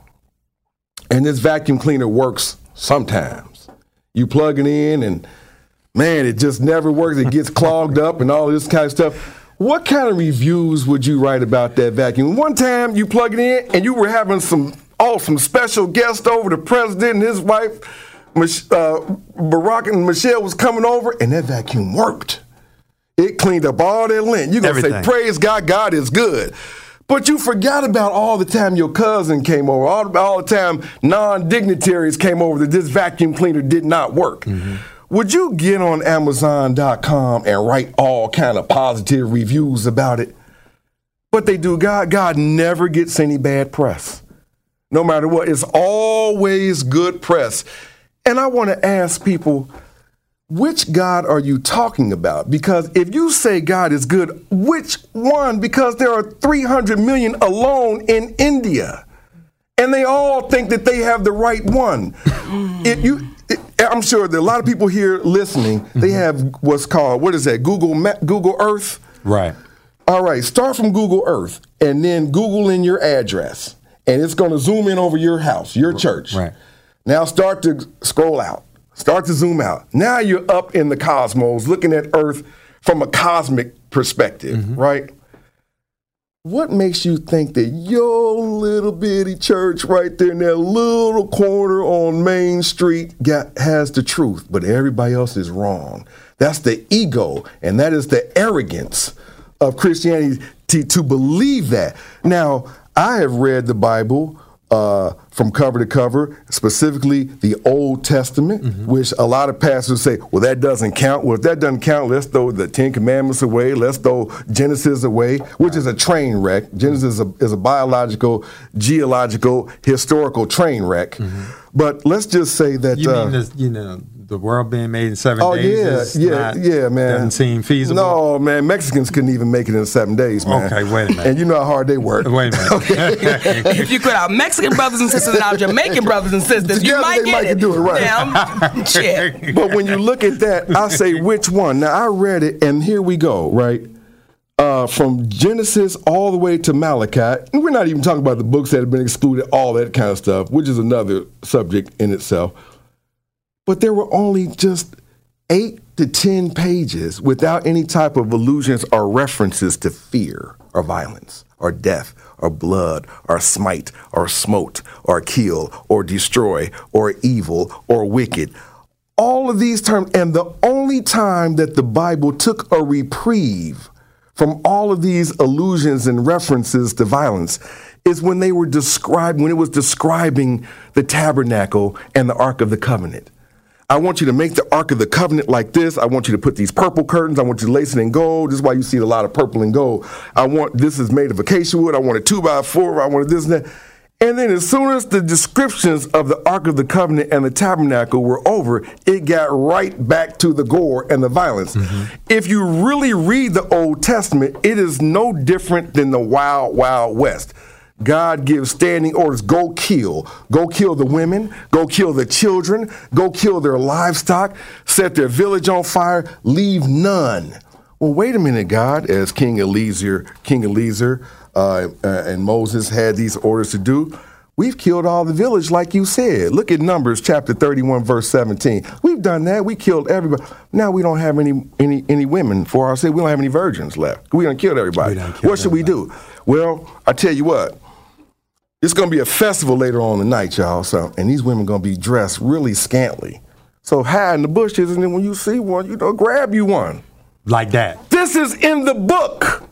and this vacuum cleaner works sometimes. You plug it in, and man, it just never works. It gets clogged up and all this kind of stuff. What kind of reviews would you write about that vacuum? One time you plug it in, and you were having some awesome special guest over, the president and his wife, uh, Barack and Michelle was coming over, and that vacuum worked. It cleaned up all that lint. You're going to say, praise God, God is good. But you forgot about all the time your cousin came over, all, all the time non dignitaries came over that this vacuum cleaner did not work. Mm-hmm. Would you get on Amazon.com and write all kind of positive reviews about it? But they do. God, God never gets any bad press. No matter what, it's always good press. And I want to ask people, which God are you talking about? Because if you say God is good, which one? Because there are 300 million alone in India. And they all think that they have the right one. it, you, it, I'm sure there are a lot of people here listening. They mm-hmm. have what's called, what is that, Google, Google Earth? Right. All right, start from Google Earth and then Google in your address. And it's going to zoom in over your house, your church. Right. Now start to scroll out. Start to zoom out. Now you're up in the cosmos, looking at Earth from a cosmic perspective, mm-hmm. right? What makes you think that your little bitty church right there in that little corner on Main Street got, has the truth, but everybody else is wrong? That's the ego, and that is the arrogance of Christianity to, to believe that. Now, I have read the Bible uh, from cover to cover, specifically the Old Testament, mm-hmm. which a lot of pastors say, well, that doesn't count. Well, if that doesn't count, let's throw the Ten Commandments away. Let's throw Genesis away, which is a train wreck. Genesis is a, is a biological, geological, historical train wreck. Mm-hmm. But let's just say that. You mean, uh, this, you know, the world being made in seven oh, days. Oh yeah, yeah, yeah, man. Doesn't seem feasible. No, man. Mexicans couldn't even make it in seven days, man. Okay, wait a minute. And you know how hard they work. Wait a minute. okay. if you could our Mexican brothers and sisters and our Jamaican brothers and sisters, Together you might they get might it. do it right. Now, shit. But when you look at that, I say which one. Now I read it, and here we go. Right. Uh, from Genesis all the way to Malachi. And we're not even talking about the books that have been excluded, all that kind of stuff, which is another subject in itself but there were only just eight to 10 pages without any type of allusions or references to fear or violence or death or blood or smite or smote or kill or destroy or evil or wicked. All of these terms, and the only time that the Bible took a reprieve from all of these allusions and references to violence is when they were described, when it was describing the tabernacle and the Ark of the Covenant. I want you to make the Ark of the Covenant like this. I want you to put these purple curtains. I want you to lace it in gold. This is why you see a lot of purple and gold. I want this is made of acacia wood. I want a two by four. I want this and that. And then as soon as the descriptions of the Ark of the Covenant and the tabernacle were over, it got right back to the gore and the violence. Mm-hmm. If you really read the Old Testament, it is no different than the Wild Wild West. God gives standing orders go kill. Go kill the women. Go kill the children. Go kill their livestock. Set their village on fire. Leave none. Well, wait a minute, God, as King Eliezer, King Eliezer uh, uh, and Moses had these orders to do. We've killed all the village, like you said. Look at Numbers chapter 31, verse 17. We've done that. We killed everybody. Now we don't have any any any women for our sake. We don't have any virgins left. We done killed everybody. what should we do? Well, I tell you what. It's going to be a festival later on in the night, y'all. So, and these women going to be dressed really scantily. So hide in the bushes, and then when you see one, you know, grab you one. Like that. This is in the book.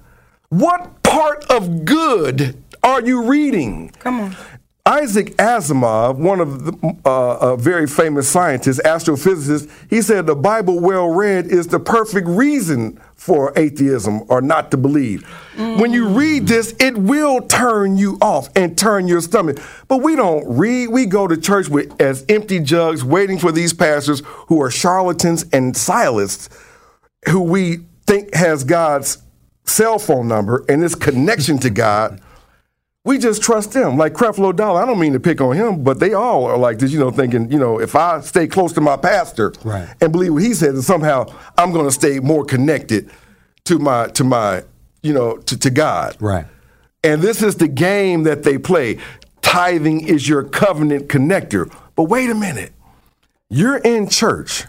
What part of good are you reading? Come on. Isaac Asimov, one of the uh, a very famous scientists, astrophysicist, he said the Bible well read is the perfect reason for atheism or not to believe. Mm. When you read this, it will turn you off and turn your stomach. But we don't read. We go to church with as empty jugs, waiting for these pastors who are charlatans and sciolists, who we think has God's cell phone number and this connection to God, we just trust them. Like Creflo Dollar, I don't mean to pick on him, but they all are like this, you know, thinking, you know, if I stay close to my pastor Right. and believe what he says, then somehow I'm going to stay more connected to my to my, you know, to, to God. Right. And this is the game that they play. Tithing is your covenant connector. But wait a minute. You're in church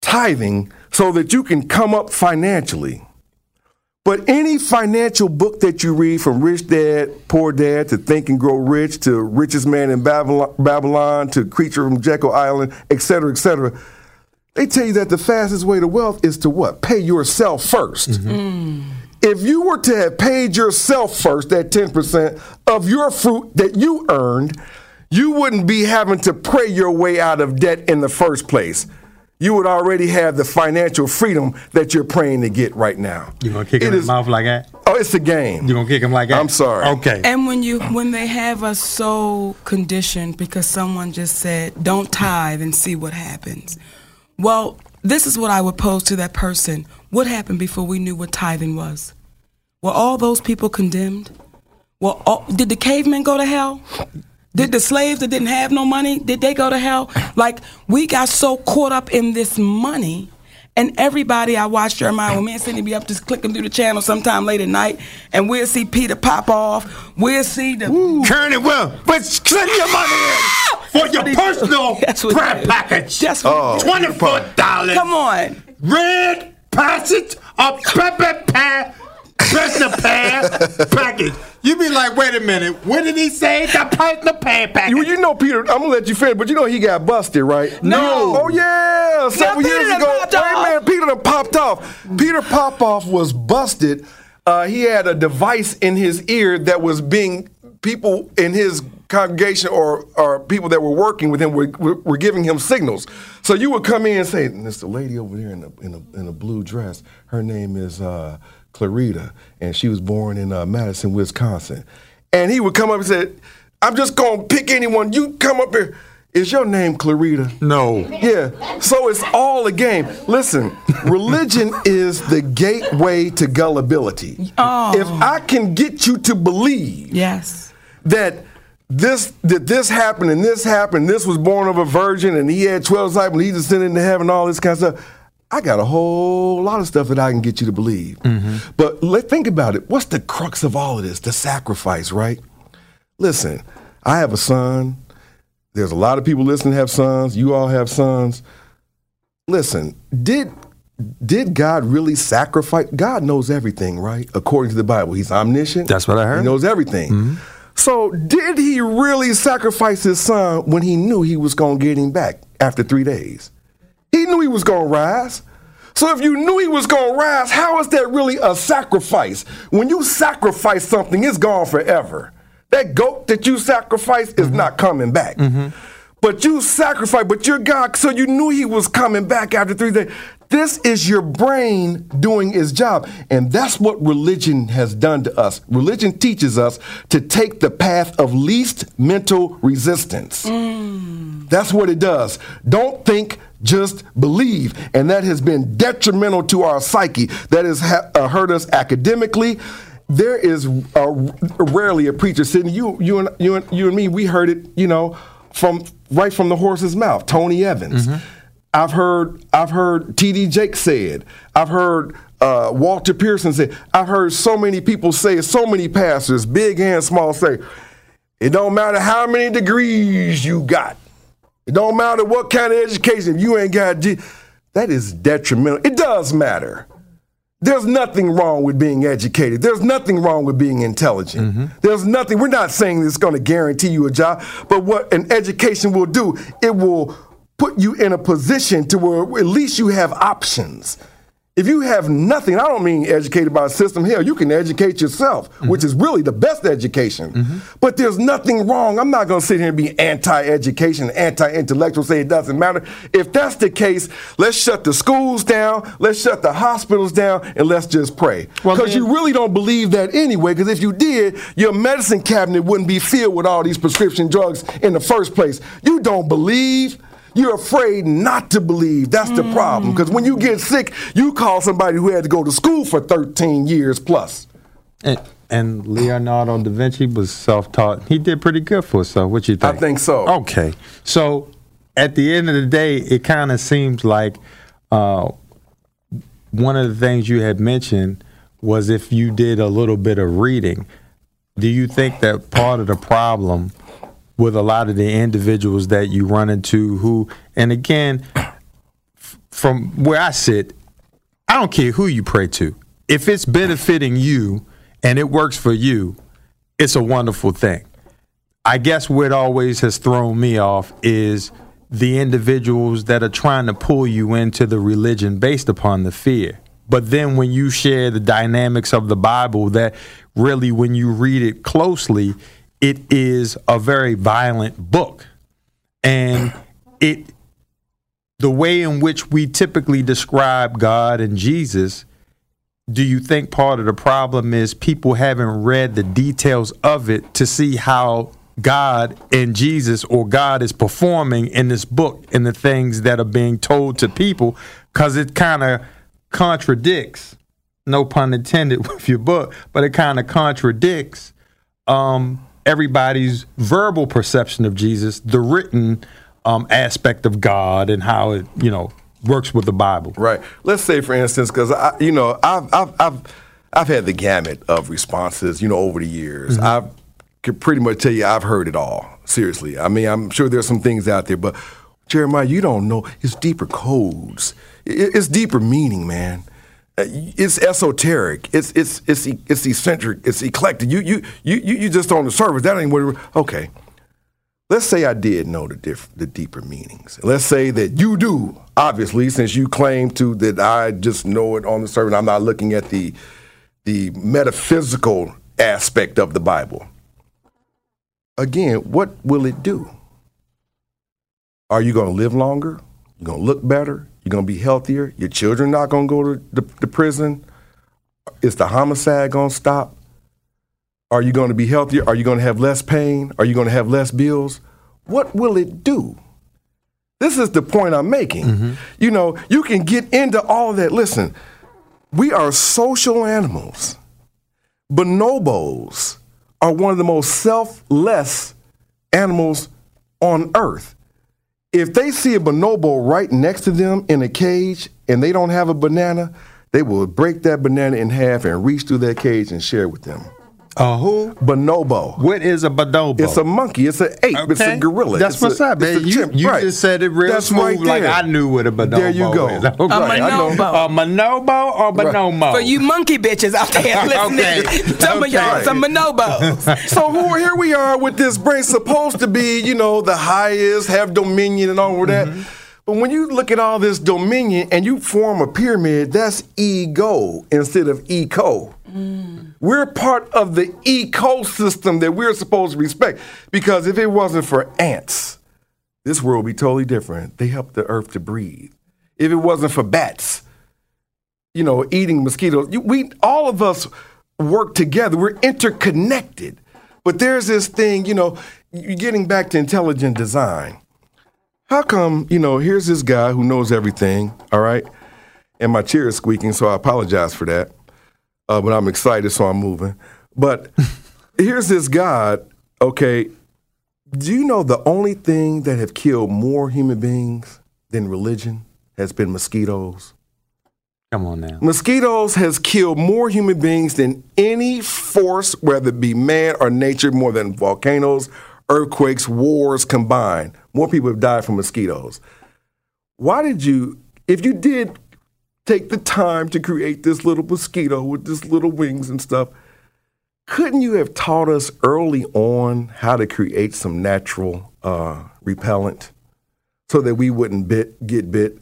tithing so that you can come up financially. But any financial book that you read, from Rich Dad, Poor Dad, to Think and Grow Rich, to Richest Man in Babylon, Babylon to Creature from Jekyll Island, et cetera, et cetera, they tell you that the fastest way to wealth is to what? Pay yourself 1st mm-hmm. mm. If you were to have paid yourself first, that 10% of your fruit that you earned, you wouldn't be having to pray your way out of debt in the first place. You would already have the financial freedom that you're praying to get right now. You gonna kick It him in the mouth like that? Oh, it's a game. You gonna kick him like that? I'm sorry. Okay. And when you when they have us so conditioned because someone just said, "Don't tithe and see what happens." Well, this is what I would pose to that person. What happened before we knew what tithing was? Were all those people condemned? Well, all, did the cavemen go to hell? Did the slaves that didn't have no money, did they go to hell? Like, we got so caught up in this money. And everybody, I watched Jeremiah, when me and Sydney be up just clicking through the channel sometime late at night, and we'll see Peter Popoff. We'll see the. Colonel Will, but send your money in for your personal That's prayer package. That's what it is. Twenty-four dollars. Come on. Red passage of pepper pie, personal pie package. You be like, wait a minute, what did he say? The personal pie package. You, you know, Peter, I'm gonna let you finish, but you know he got busted, right? No. Oh yeah, several years ago. Wait a minute, Peter done popped off. Peter Popoff was busted. Uh, he had a device in his ear that was being people in his congregation or or people that were working with him were, were, were giving him signals. So you would come in and say, "There's the lady over there in a in a, in a blue dress. Her name is uh, Clarita, and she was born in uh, Madison, Wisconsin." And he would come up and say, "I'm just gonna pick anyone. You come up here. Is your name Clarita?" no. Yeah. So it's all a game. Listen, religion is the gateway to gullibility. Oh. If I can get you to believe Yes. that this that this happened and this happened, this was born of a virgin and he had 12 disciples and he descended into heaven, all this kind of stuff. I got a whole lot of stuff that I can get you to believe. Mm-hmm. But let think about it. What's the crux of all of this? The sacrifice, right? Listen, I have a son. There's a lot of people listening have sons. You all have sons. Listen, did did God really sacrifice? God knows everything, right? According to the Bible, He's omniscient. That's what I heard. He knows everything. Mm-hmm. So, did He really sacrifice His son when He knew He was going to get him back after three days? He knew He was going to rise. So, if you knew He was going to rise, how is that really a sacrifice? When you sacrifice something, it's gone forever. That goat that you sacrificed is mm-hmm. not coming back. Mm-hmm. But you sacrificed, but you're God, so you knew he was coming back after three days. This is your brain doing its job. And that's what religion has done to us. Religion teaches us to take the path of least mental resistance. That's what it does. Don't think, just believe. And that has been detrimental to our psyche. That has ha- uh, hurt us academically. There is uh, rarely a preacher sitting. You, you, and, you, and, you and me, we heard it, you know, from right from the horse's mouth. Tony Evans. I've heard, I've heard T.D. Jakes said. I've heard uh, Walter Pearson said. I've heard so many people say. So many pastors, big and small, say. It don't matter how many degrees you got. It don't matter what kind of education. You ain't got G, that is detrimental. It does matter. There's nothing wrong with being educated. There's nothing wrong with being intelligent. There's nothing. We're not saying it's going to guarantee you a job, but what an education will do, it will put you in a position to where at least you have options. If you have nothing, I don't mean educated by a system. Hell, you can educate yourself, mm-hmm. which is really the best education. Mm-hmm. But there's nothing wrong. I'm not going to sit here and be anti-education, anti-intellectual, say it doesn't matter. If that's the case, let's shut the schools down, let's shut the hospitals down, and let's just pray. Because then- you really don't believe that anyway. Because if you did, your medicine cabinet wouldn't be filled with all these prescription drugs in the first place. You don't believe. You're afraid not to believe. That's the problem. Because when you get sick, you call somebody who had to go to school for 13 years plus. And, and Leonardo da Vinci was self-taught. He did pretty good for himself. What you think? I think so. Okay, so at the end of the day, it kind of seems like uh, one of the things you had mentioned was if you did a little bit of reading. Do you think that part of the problem with a lot of the individuals that you run into who, and again, from where I sit, I don't care who you pray to. If it's benefiting you and it works for you, it's a wonderful thing. I guess what always has thrown me off is the individuals that are trying to pull you into the religion based upon the fear. But then when you share the dynamics of the Bible, that really, when you read it closely, it is a very violent book. And it, the way in which we typically describe God and Jesus, do you think part of the problem is people haven't read the details of it to see how God and Jesus or God is performing in this book and the things that are being told to people because it kind of contradicts, no pun intended with your book, but it kind of contradicts um, everybody's verbal perception of Jesus, the written um, aspect of God and how it, you know, works with the Bible. Right. Let's say, for instance, because I, you know, I've, I've, I've, I've had the gamut of responses, you know, over the years. I could pretty much tell you I've heard it all. Seriously. I mean, I'm sure there's some things out there, but Jeremiah, you don't know. It's deeper codes. It's deeper meaning, man. It's esoteric. It's it's it's it's eccentric. It's eclectic. You you you you you just on the surface. That ain't what. Okay. Let's say I did know the diff, the deeper meanings. Let's say that you do, obviously, since you claim to that I just know it on the surface. I'm not looking at the the metaphysical aspect of the Bible. Again, what will it do? Are you going to live longer? You're going to look better? You're going to be healthier? Your children not going to go to the, the prison? Is the homicide going to stop? Are you going to be healthier? Are you going to have less pain? Are you going to have less bills? What will it do? This is the point I'm making. Mm-hmm. You know, you can get into all that. Listen, we are social animals. Bonobos are one of the most selfless animals on earth. If they see a bonobo right next to them in a cage and they don't have a banana, they will break that banana in half and reach through that cage and share with them. Uh, who? Bonobo. What is a bonobo? It's a monkey. It's an ape. It's a gorilla. That's It's what's a, up, man. You, you Right. just said it real That's smooth, right like. I knew what a bonobo There you go. is. Okay. Right, I know. monobo. A monobo or bonomo? For you monkey bitches out there listening, Okay. some of y'all Okay. some bonobos. So who, here we are with this brain supposed to be, you know, the highest, have dominion and all of that. Mm-hmm. But when you look at all this dominion and you form a pyramid, that's ego instead of eco. We're part of the ecosystem that we're supposed to respect. Because if it wasn't for ants, this world would be totally different. They help the earth to breathe. If it wasn't for bats, you know, eating mosquitoes. We all of us work together. We're interconnected. But there's this thing, you know, getting back to intelligent design. How come, you know, here's this guy who knows everything, all right? And my chair is squeaking, so I apologize for that. Uh, but I'm excited, so I'm moving. But here's this God, okay? Do you know the only thing that have killed more human beings than religion has been mosquitoes? Come on now. Mosquitoes has killed more human beings than any force, whether it be man or nature, more than volcanoes, earthquakes, wars combined. More people have died from mosquitoes. Why did you, if you did take the time to create this little mosquito with this little wings and stuff, couldn't you have taught us early on how to create some natural uh, repellent so that we wouldn't bit, get bit?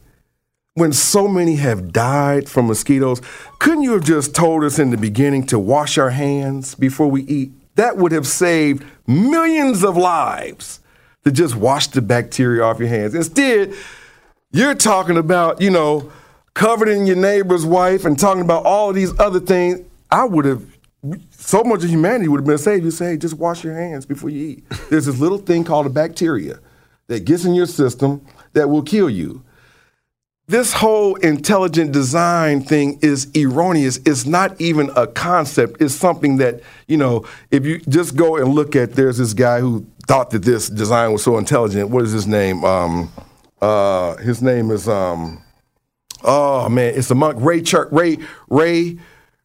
when so many have died from mosquitoes, couldn't you have just told us in the beginning to wash our hands before we eat? That would have saved millions of lives to just wash the bacteria off your hands. Instead, you're talking about, you know, covered in your neighbor's wife and talking about all of these other things. I would have, so much of humanity would have been saved. You say, just wash your hands before you eat. There's this little thing called a bacteria that gets in your system that will kill you. This whole intelligent design thing is erroneous. It's not even a concept. It's something that, you know, if you just go and look at, there's this guy who thought that this design was so intelligent. What is his name? Um, uh, his name is, um, oh man, it's a monk, Ray Church, Ray, Ray,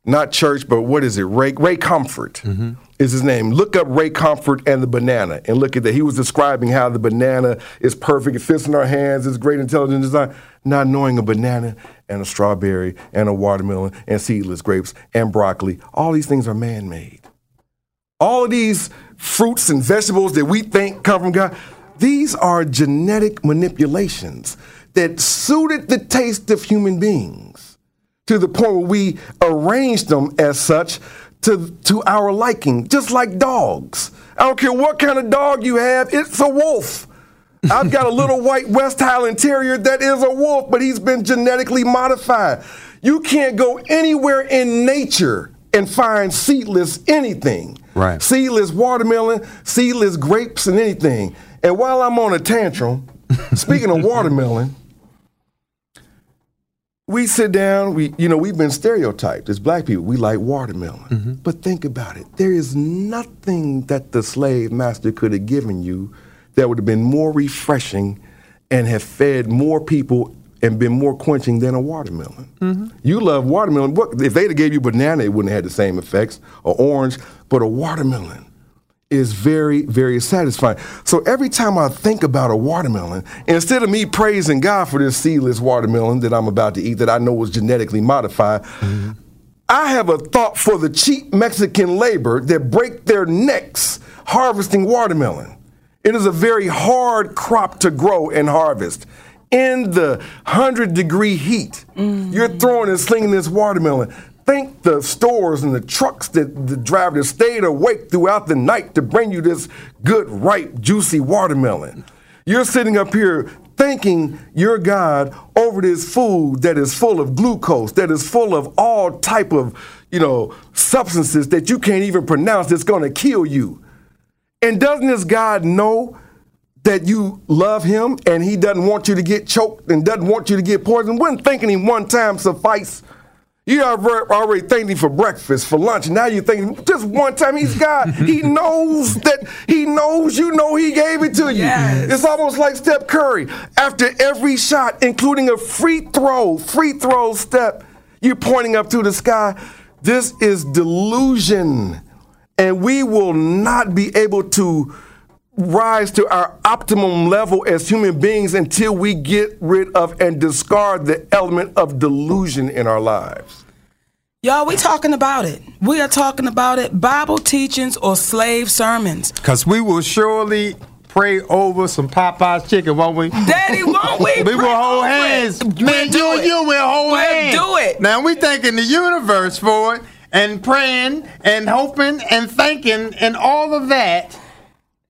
not Church, but what is it? Ray, Ray Comfort mm-hmm. is his name. Look up Ray Comfort and the banana and look at that. He was describing how the banana is perfect. It fits in our hands. It's great intelligent design. Not knowing a banana and a strawberry and a watermelon and seedless grapes and broccoli, all these things are man made. All of these fruits and vegetables that we think come from God, these are genetic manipulations that suited the taste of human beings to the point where we arranged them as such to, to our liking, just like dogs. I don't care what kind of dog you have, it's a wolf. I've got a little white West Highland Terrier that is a wolf, but he's been genetically modified. You can't go anywhere in nature and find seedless anything. Right. Seedless watermelon, seedless grapes, and anything. And while I'm on a tantrum, speaking of watermelon, we sit down, we you know, we've been stereotyped as black people. We like watermelon. Mm-hmm. But think about it. There is nothing that the slave master could have given you that would have been more refreshing and have fed more people and been more quenching than a watermelon. Mm-hmm. You love watermelon. What if they'd have gave you banana, it wouldn't have had the same effects, or orange, but a watermelon is very, very satisfying. So every time I think about a watermelon, instead of me praising God for this seedless watermelon that I'm about to eat that I know was genetically modified, I have a thought for the cheap Mexican labor that break their necks harvesting watermelon. It is a very hard crop to grow and harvest. In the 100 degree heat, you're throwing and slinging this watermelon. Think the stores and the trucks that the driver that stayed awake throughout the night to bring you this good, ripe, juicy watermelon. You're sitting up here thanking your God over this food that is full of glucose, that is full of all type of, you know, substances that you can't even pronounce that's going to kill you. And doesn't this God know that you love him and he doesn't want you to get choked and doesn't want you to get poisoned? Wouldn't thanking him one time suffice? You alre- already thanked him for breakfast, for lunch, now you're thinking just one time he's God. he knows that he knows you know he gave it to you. Yes. It's almost like Steph Curry. After every shot, including a free throw, free throw step, you're pointing up to the sky. This is delusion. And we will not be able to rise to our optimum level as human beings until we get rid of and discard the element of delusion in our lives. Y'all, we talking about it. We are talking about it. Bible teachings or slave sermons. Because we will surely pray over some Popeye's chicken, won't we? Daddy, won't we? We will hold over it? hands. We'll Man, do you and it. you will hold We'll hands. do it. Now we thanking the universe for it and praying and hoping and thanking and all of that.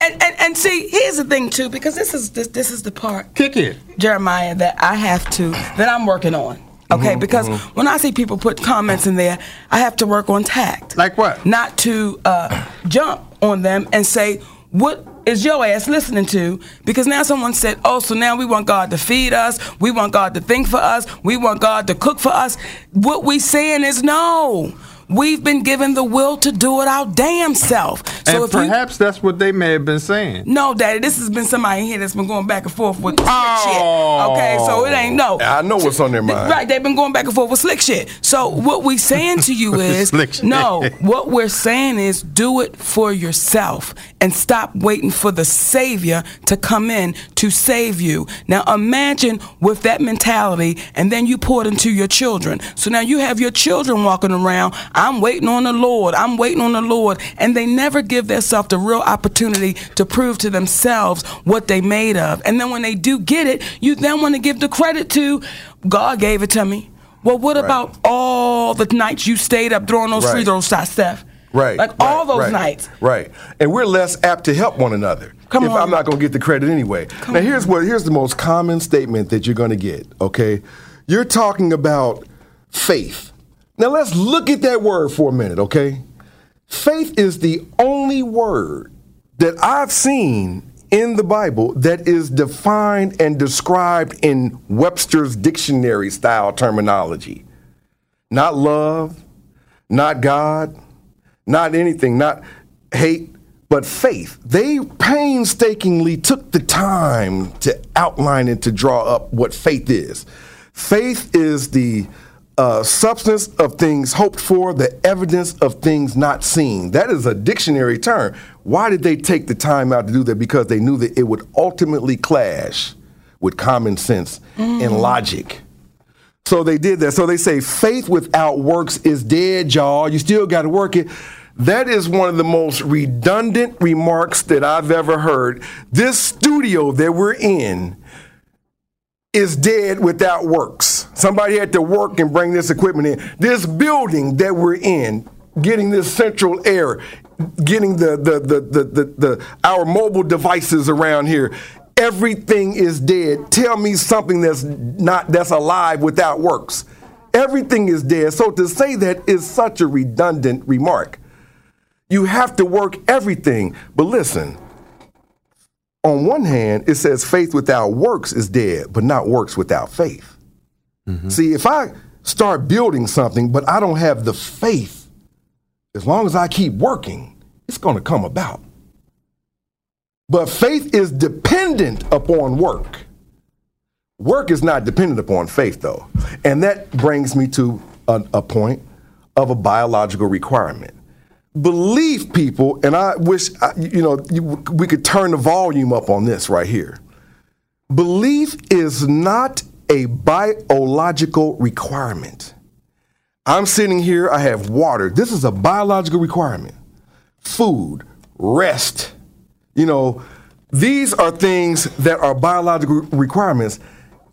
And, and and see, here's the thing too, because this is this this is the part Kick it. Jeremiah that I have to that I'm working on. Okay, Mm-hmm, because when I see people put comments in there, I have to work on tact. Like what? Not to uh, jump on them and say, "What is your ass listening to?" Because now someone said, "Oh, so now we want God to feed us. We want God to think for us. We want God to cook for us." What we saying is no. We've been given the will to do it our damn self. So and if you perhaps that's what they may have been saying. no, Daddy, this has been somebody here that's been going back and forth with slick Oh. shit. Okay, so it ain't no. I know what's on their mind. Right, they've been going back and forth with slick shit. So what we're saying to you is, Slick shit. no, what we're saying is do it for yourself and stop waiting for the Savior to come in to save you. Now imagine with that mentality, and then you pour it into your children. So now you have your children walking around. I'm waiting on the Lord. I'm waiting on the Lord, and they never give themselves the real opportunity to prove to themselves what they made of. And then when they do get it, you then want to give the credit to God gave it to me. Well, what about all the nights you stayed up throwing those free Right. throw shots, Steph? Right. Like right, all those right, nights. Right. And we're less apt to help one another. Come on. if on. I'm not going to get the credit anyway. now here's what here's the most common statement that you're going to get, okay? You're talking about faith. Now let's look at that word for a minute, okay? Faith is the only word that I've seen in the Bible that is defined and described in Webster's dictionary style terminology. Not love, not God, not anything, not hate, but faith. They painstakingly took the time to outline and to draw up what faith is. Faith is the uh, substance of things hoped for, the evidence of things not seen. That is a dictionary term. Why did they take the time out to do that? Because they knew that it would ultimately clash with common sense mm. and logic. So they did that. So they say faith without works is dead, y'all. You still got to work it. That is one of the most redundant remarks that I've ever heard. This studio that we're in is dead without works. Somebody had to work and bring this equipment in. This building that we're in, getting this central air, getting the the the the, the, the our mobile devices around here, everything is dead. Tell me something that's not that's alive without works. Everything is dead. So to say that is such a redundant remark. You have to work everything. But listen, on one hand, it says faith without works is dead, but not works without faith. Mm-hmm. See, if I start building something, but I don't have the faith, as long as I keep working, it's going to come about. But faith is dependent upon work. Work is not dependent upon faith, though. And that brings me to a, a point of a biological requirement belief people, and I wish, you know, we could turn the volume up on this right here. Belief is not a biological requirement. I'm sitting here, I have water. This is a biological requirement. Food, rest. You know, these are things that are biological requirements.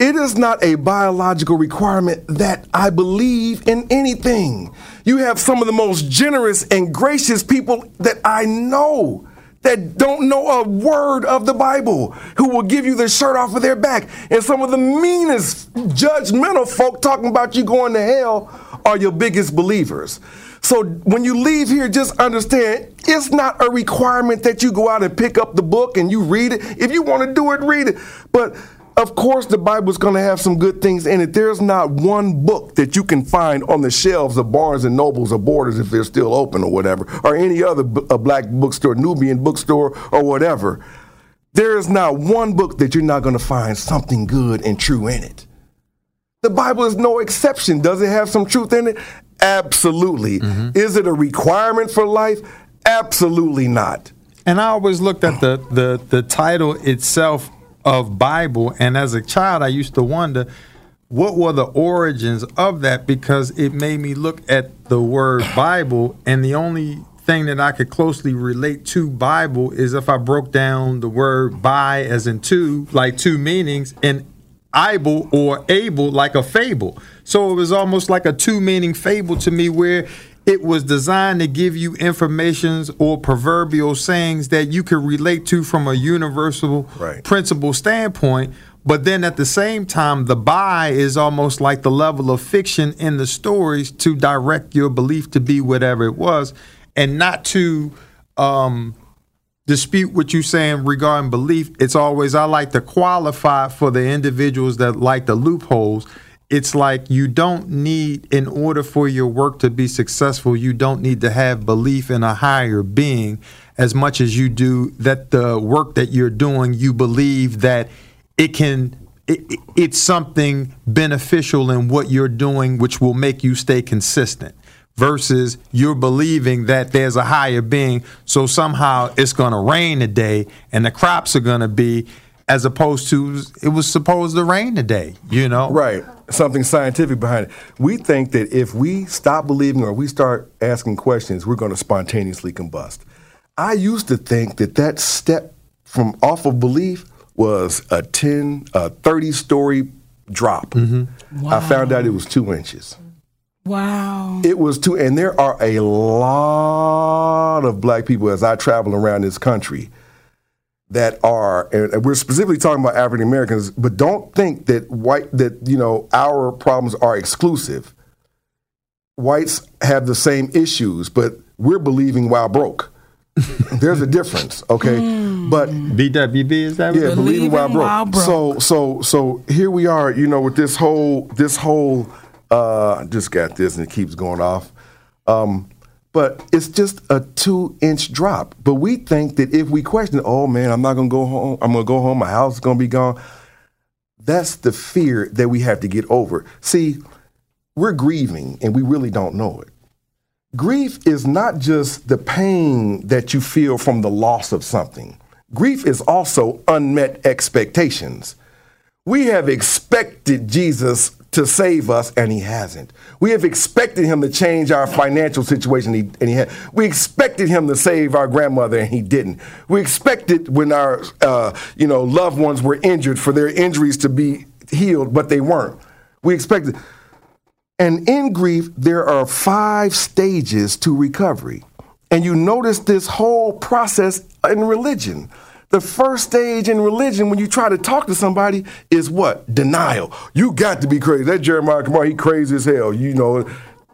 It is not a biological requirement that I believe in anything. You have some of the most generous and gracious people that I know that don't know a word of the Bible, who will give you the shirt off of their back. And some of the meanest, judgmental folk talking about you going to hell are your biggest believers. So when you leave here, just understand it's not a requirement that you go out and pick up the book and you read it. If you want to do it, read it. But of course, the Bible's going to have some good things in it. There's not one book that you can find on the shelves of Barnes and Nobles or Borders if they're still open or whatever, or any other b- black bookstore, Nubian bookstore, or whatever. There is not one book that you're not going to find something good and true in it. The Bible is no exception. Does it have some truth in it? Absolutely. Mm-hmm. Is it a requirement for life? Absolutely not. And I always looked at the, the, the title itself of Bible. And as a child, I used to wonder what were the origins of that because it made me look at the word Bible, and the only thing that I could closely relate to Bible is if I broke down the word by as in two, like two meanings, and able or able like a fable. So it was almost like a two meaning fable to me where it was designed to give you informations or proverbial sayings that you could relate to from a universal right. principle standpoint. But then at the same time, the by is almost like the level of fiction in the stories to direct your belief to be whatever it was and not to um, dispute what you're saying regarding belief. It's always, I like to qualify for the individuals that like the loopholes it's like you don't need, in order for your work to be successful, you don't need to have belief in a higher being as much as you do that the work that you're doing, you believe that it can. It, it's something beneficial in what you're doing, which will make you stay consistent versus you're believing that there's a higher being. So somehow it's going to rain today and the crops are going to be as opposed to it was supposed to rain today, you know? Right. Something scientific behind it. We think that if we stop believing or we start asking questions, we're going to spontaneously combust. I used to think that that step from off of belief was a 10, a 30 story drop. Mm-hmm. Wow. I found out it was two inches. Wow. It was two, and there are a lot of black people as I travel around this country that are, and we're specifically talking about African Americans, but don't think that white that you know our problems are exclusive. Whites have the same issues, but we're believing while broke. There's a difference, okay? But BWB is that? yeah, what- believing while broke. while broke. So so so here we are, you know, with this whole this whole uh just got this and it keeps going off. Um but it's just a two inch drop. But we think that if we question, oh man, I'm not gonna go home, I'm gonna go home, my house is gonna be gone. That's the fear that we have to get over. See, we're grieving and we really don't know it. Grief is not just the pain that you feel from the loss of something. Grief is also unmet expectations. We have expected Jesus to save us, and he hasn't. We have expected him to change our financial situation, and he, and he. We expected him to save our grandmother, and he didn't. We expected when our, uh, you know, loved ones were injured for their injuries to be healed, but they weren't. We expected. And in grief, there are five stages to recovery. And you notice this whole process in religion. The first stage in religion, when you try to talk to somebody, is what? Denial. You got to be crazy. That Jeremiah, on, he crazy as hell. You know.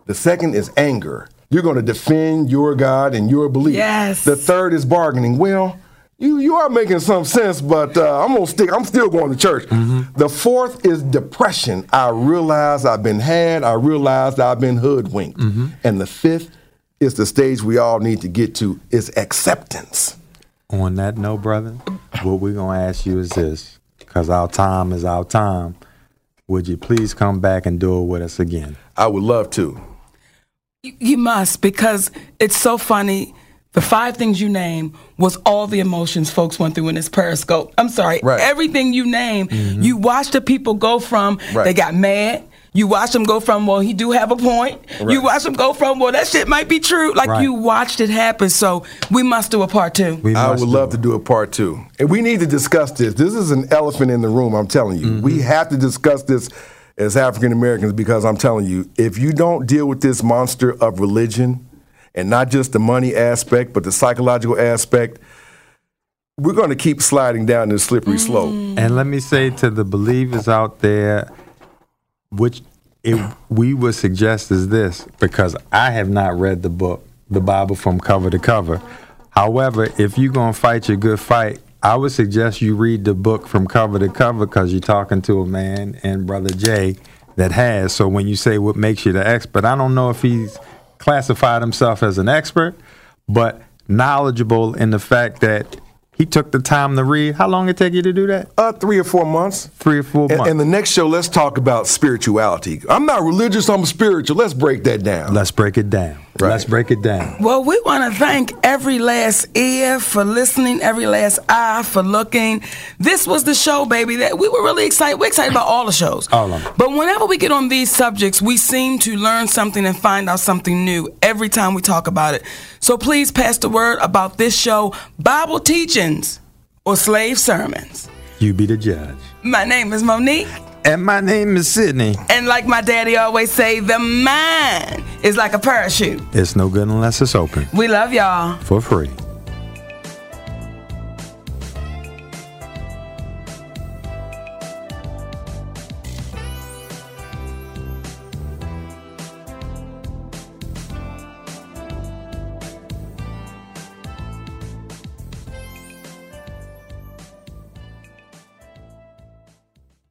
The second is anger. You're going to defend your God and your belief. Yes. The third is bargaining. Well, you you are making some sense, but uh, I'm gonna stick. I'm still going to church. The fourth is depression. I realize I've been had. I realize I've been hoodwinked. And the fifth is the stage we all need to get to is acceptance. On that note, brother, what we're gonna ask you is this, because our time is our time. Would you please come back and do it with us again? I would love to. You- You must because it's so funny. The five things you name was all the emotions folks went through in this Periscope. I'm sorry, Right. everything you name, mm-hmm. you watch the people go from Right. they got mad. You watch them go from well, he do have a point. You watch them go from well, that shit might be true. Like Right. you watched it happen. So we must do a part two. We I would love it. to do a part two. And we need to discuss this. This is an elephant in the room, I'm telling you. We mm-hmm. have to discuss this as African Americans because I'm telling you, if you don't deal with this monster of religion and not just the money aspect, but the psychological aspect, we're going to keep sliding down this slippery slope. Mm. And let me say to the believers out there, which it, we would suggest is this, because I have not read the book, the Bible from cover to cover. However, if you're going to fight your good fight, I would suggest you read the book from cover to cover because you're talking to a man and Brother Jay that has. So when you say what makes you the expert, I don't know if he's classified himself as an expert, but knowledgeable in the fact that he took the time to read. How long it take you to do that? Uh, three or four months. Three or four And, months. and the next show, let's talk about spirituality. I'm not religious, I'm spiritual. Let's break that down. Let's break it down. Right. Let's break it down. Well, we want to thank every last ear for listening, every last eye for looking. This was the show, baby. That we were really excited. We're excited about all the shows. All of them. But whenever we get on these subjects, we seem to learn something and find out something new every time we talk about it. So please pass the word about this show, Bible Teachings or Slave Sermons. You be the judge. My name is Monique. And my name is Sydney. And like my daddy always say, the mind is like a parachute. It's no good unless it's open We love y'all. for free.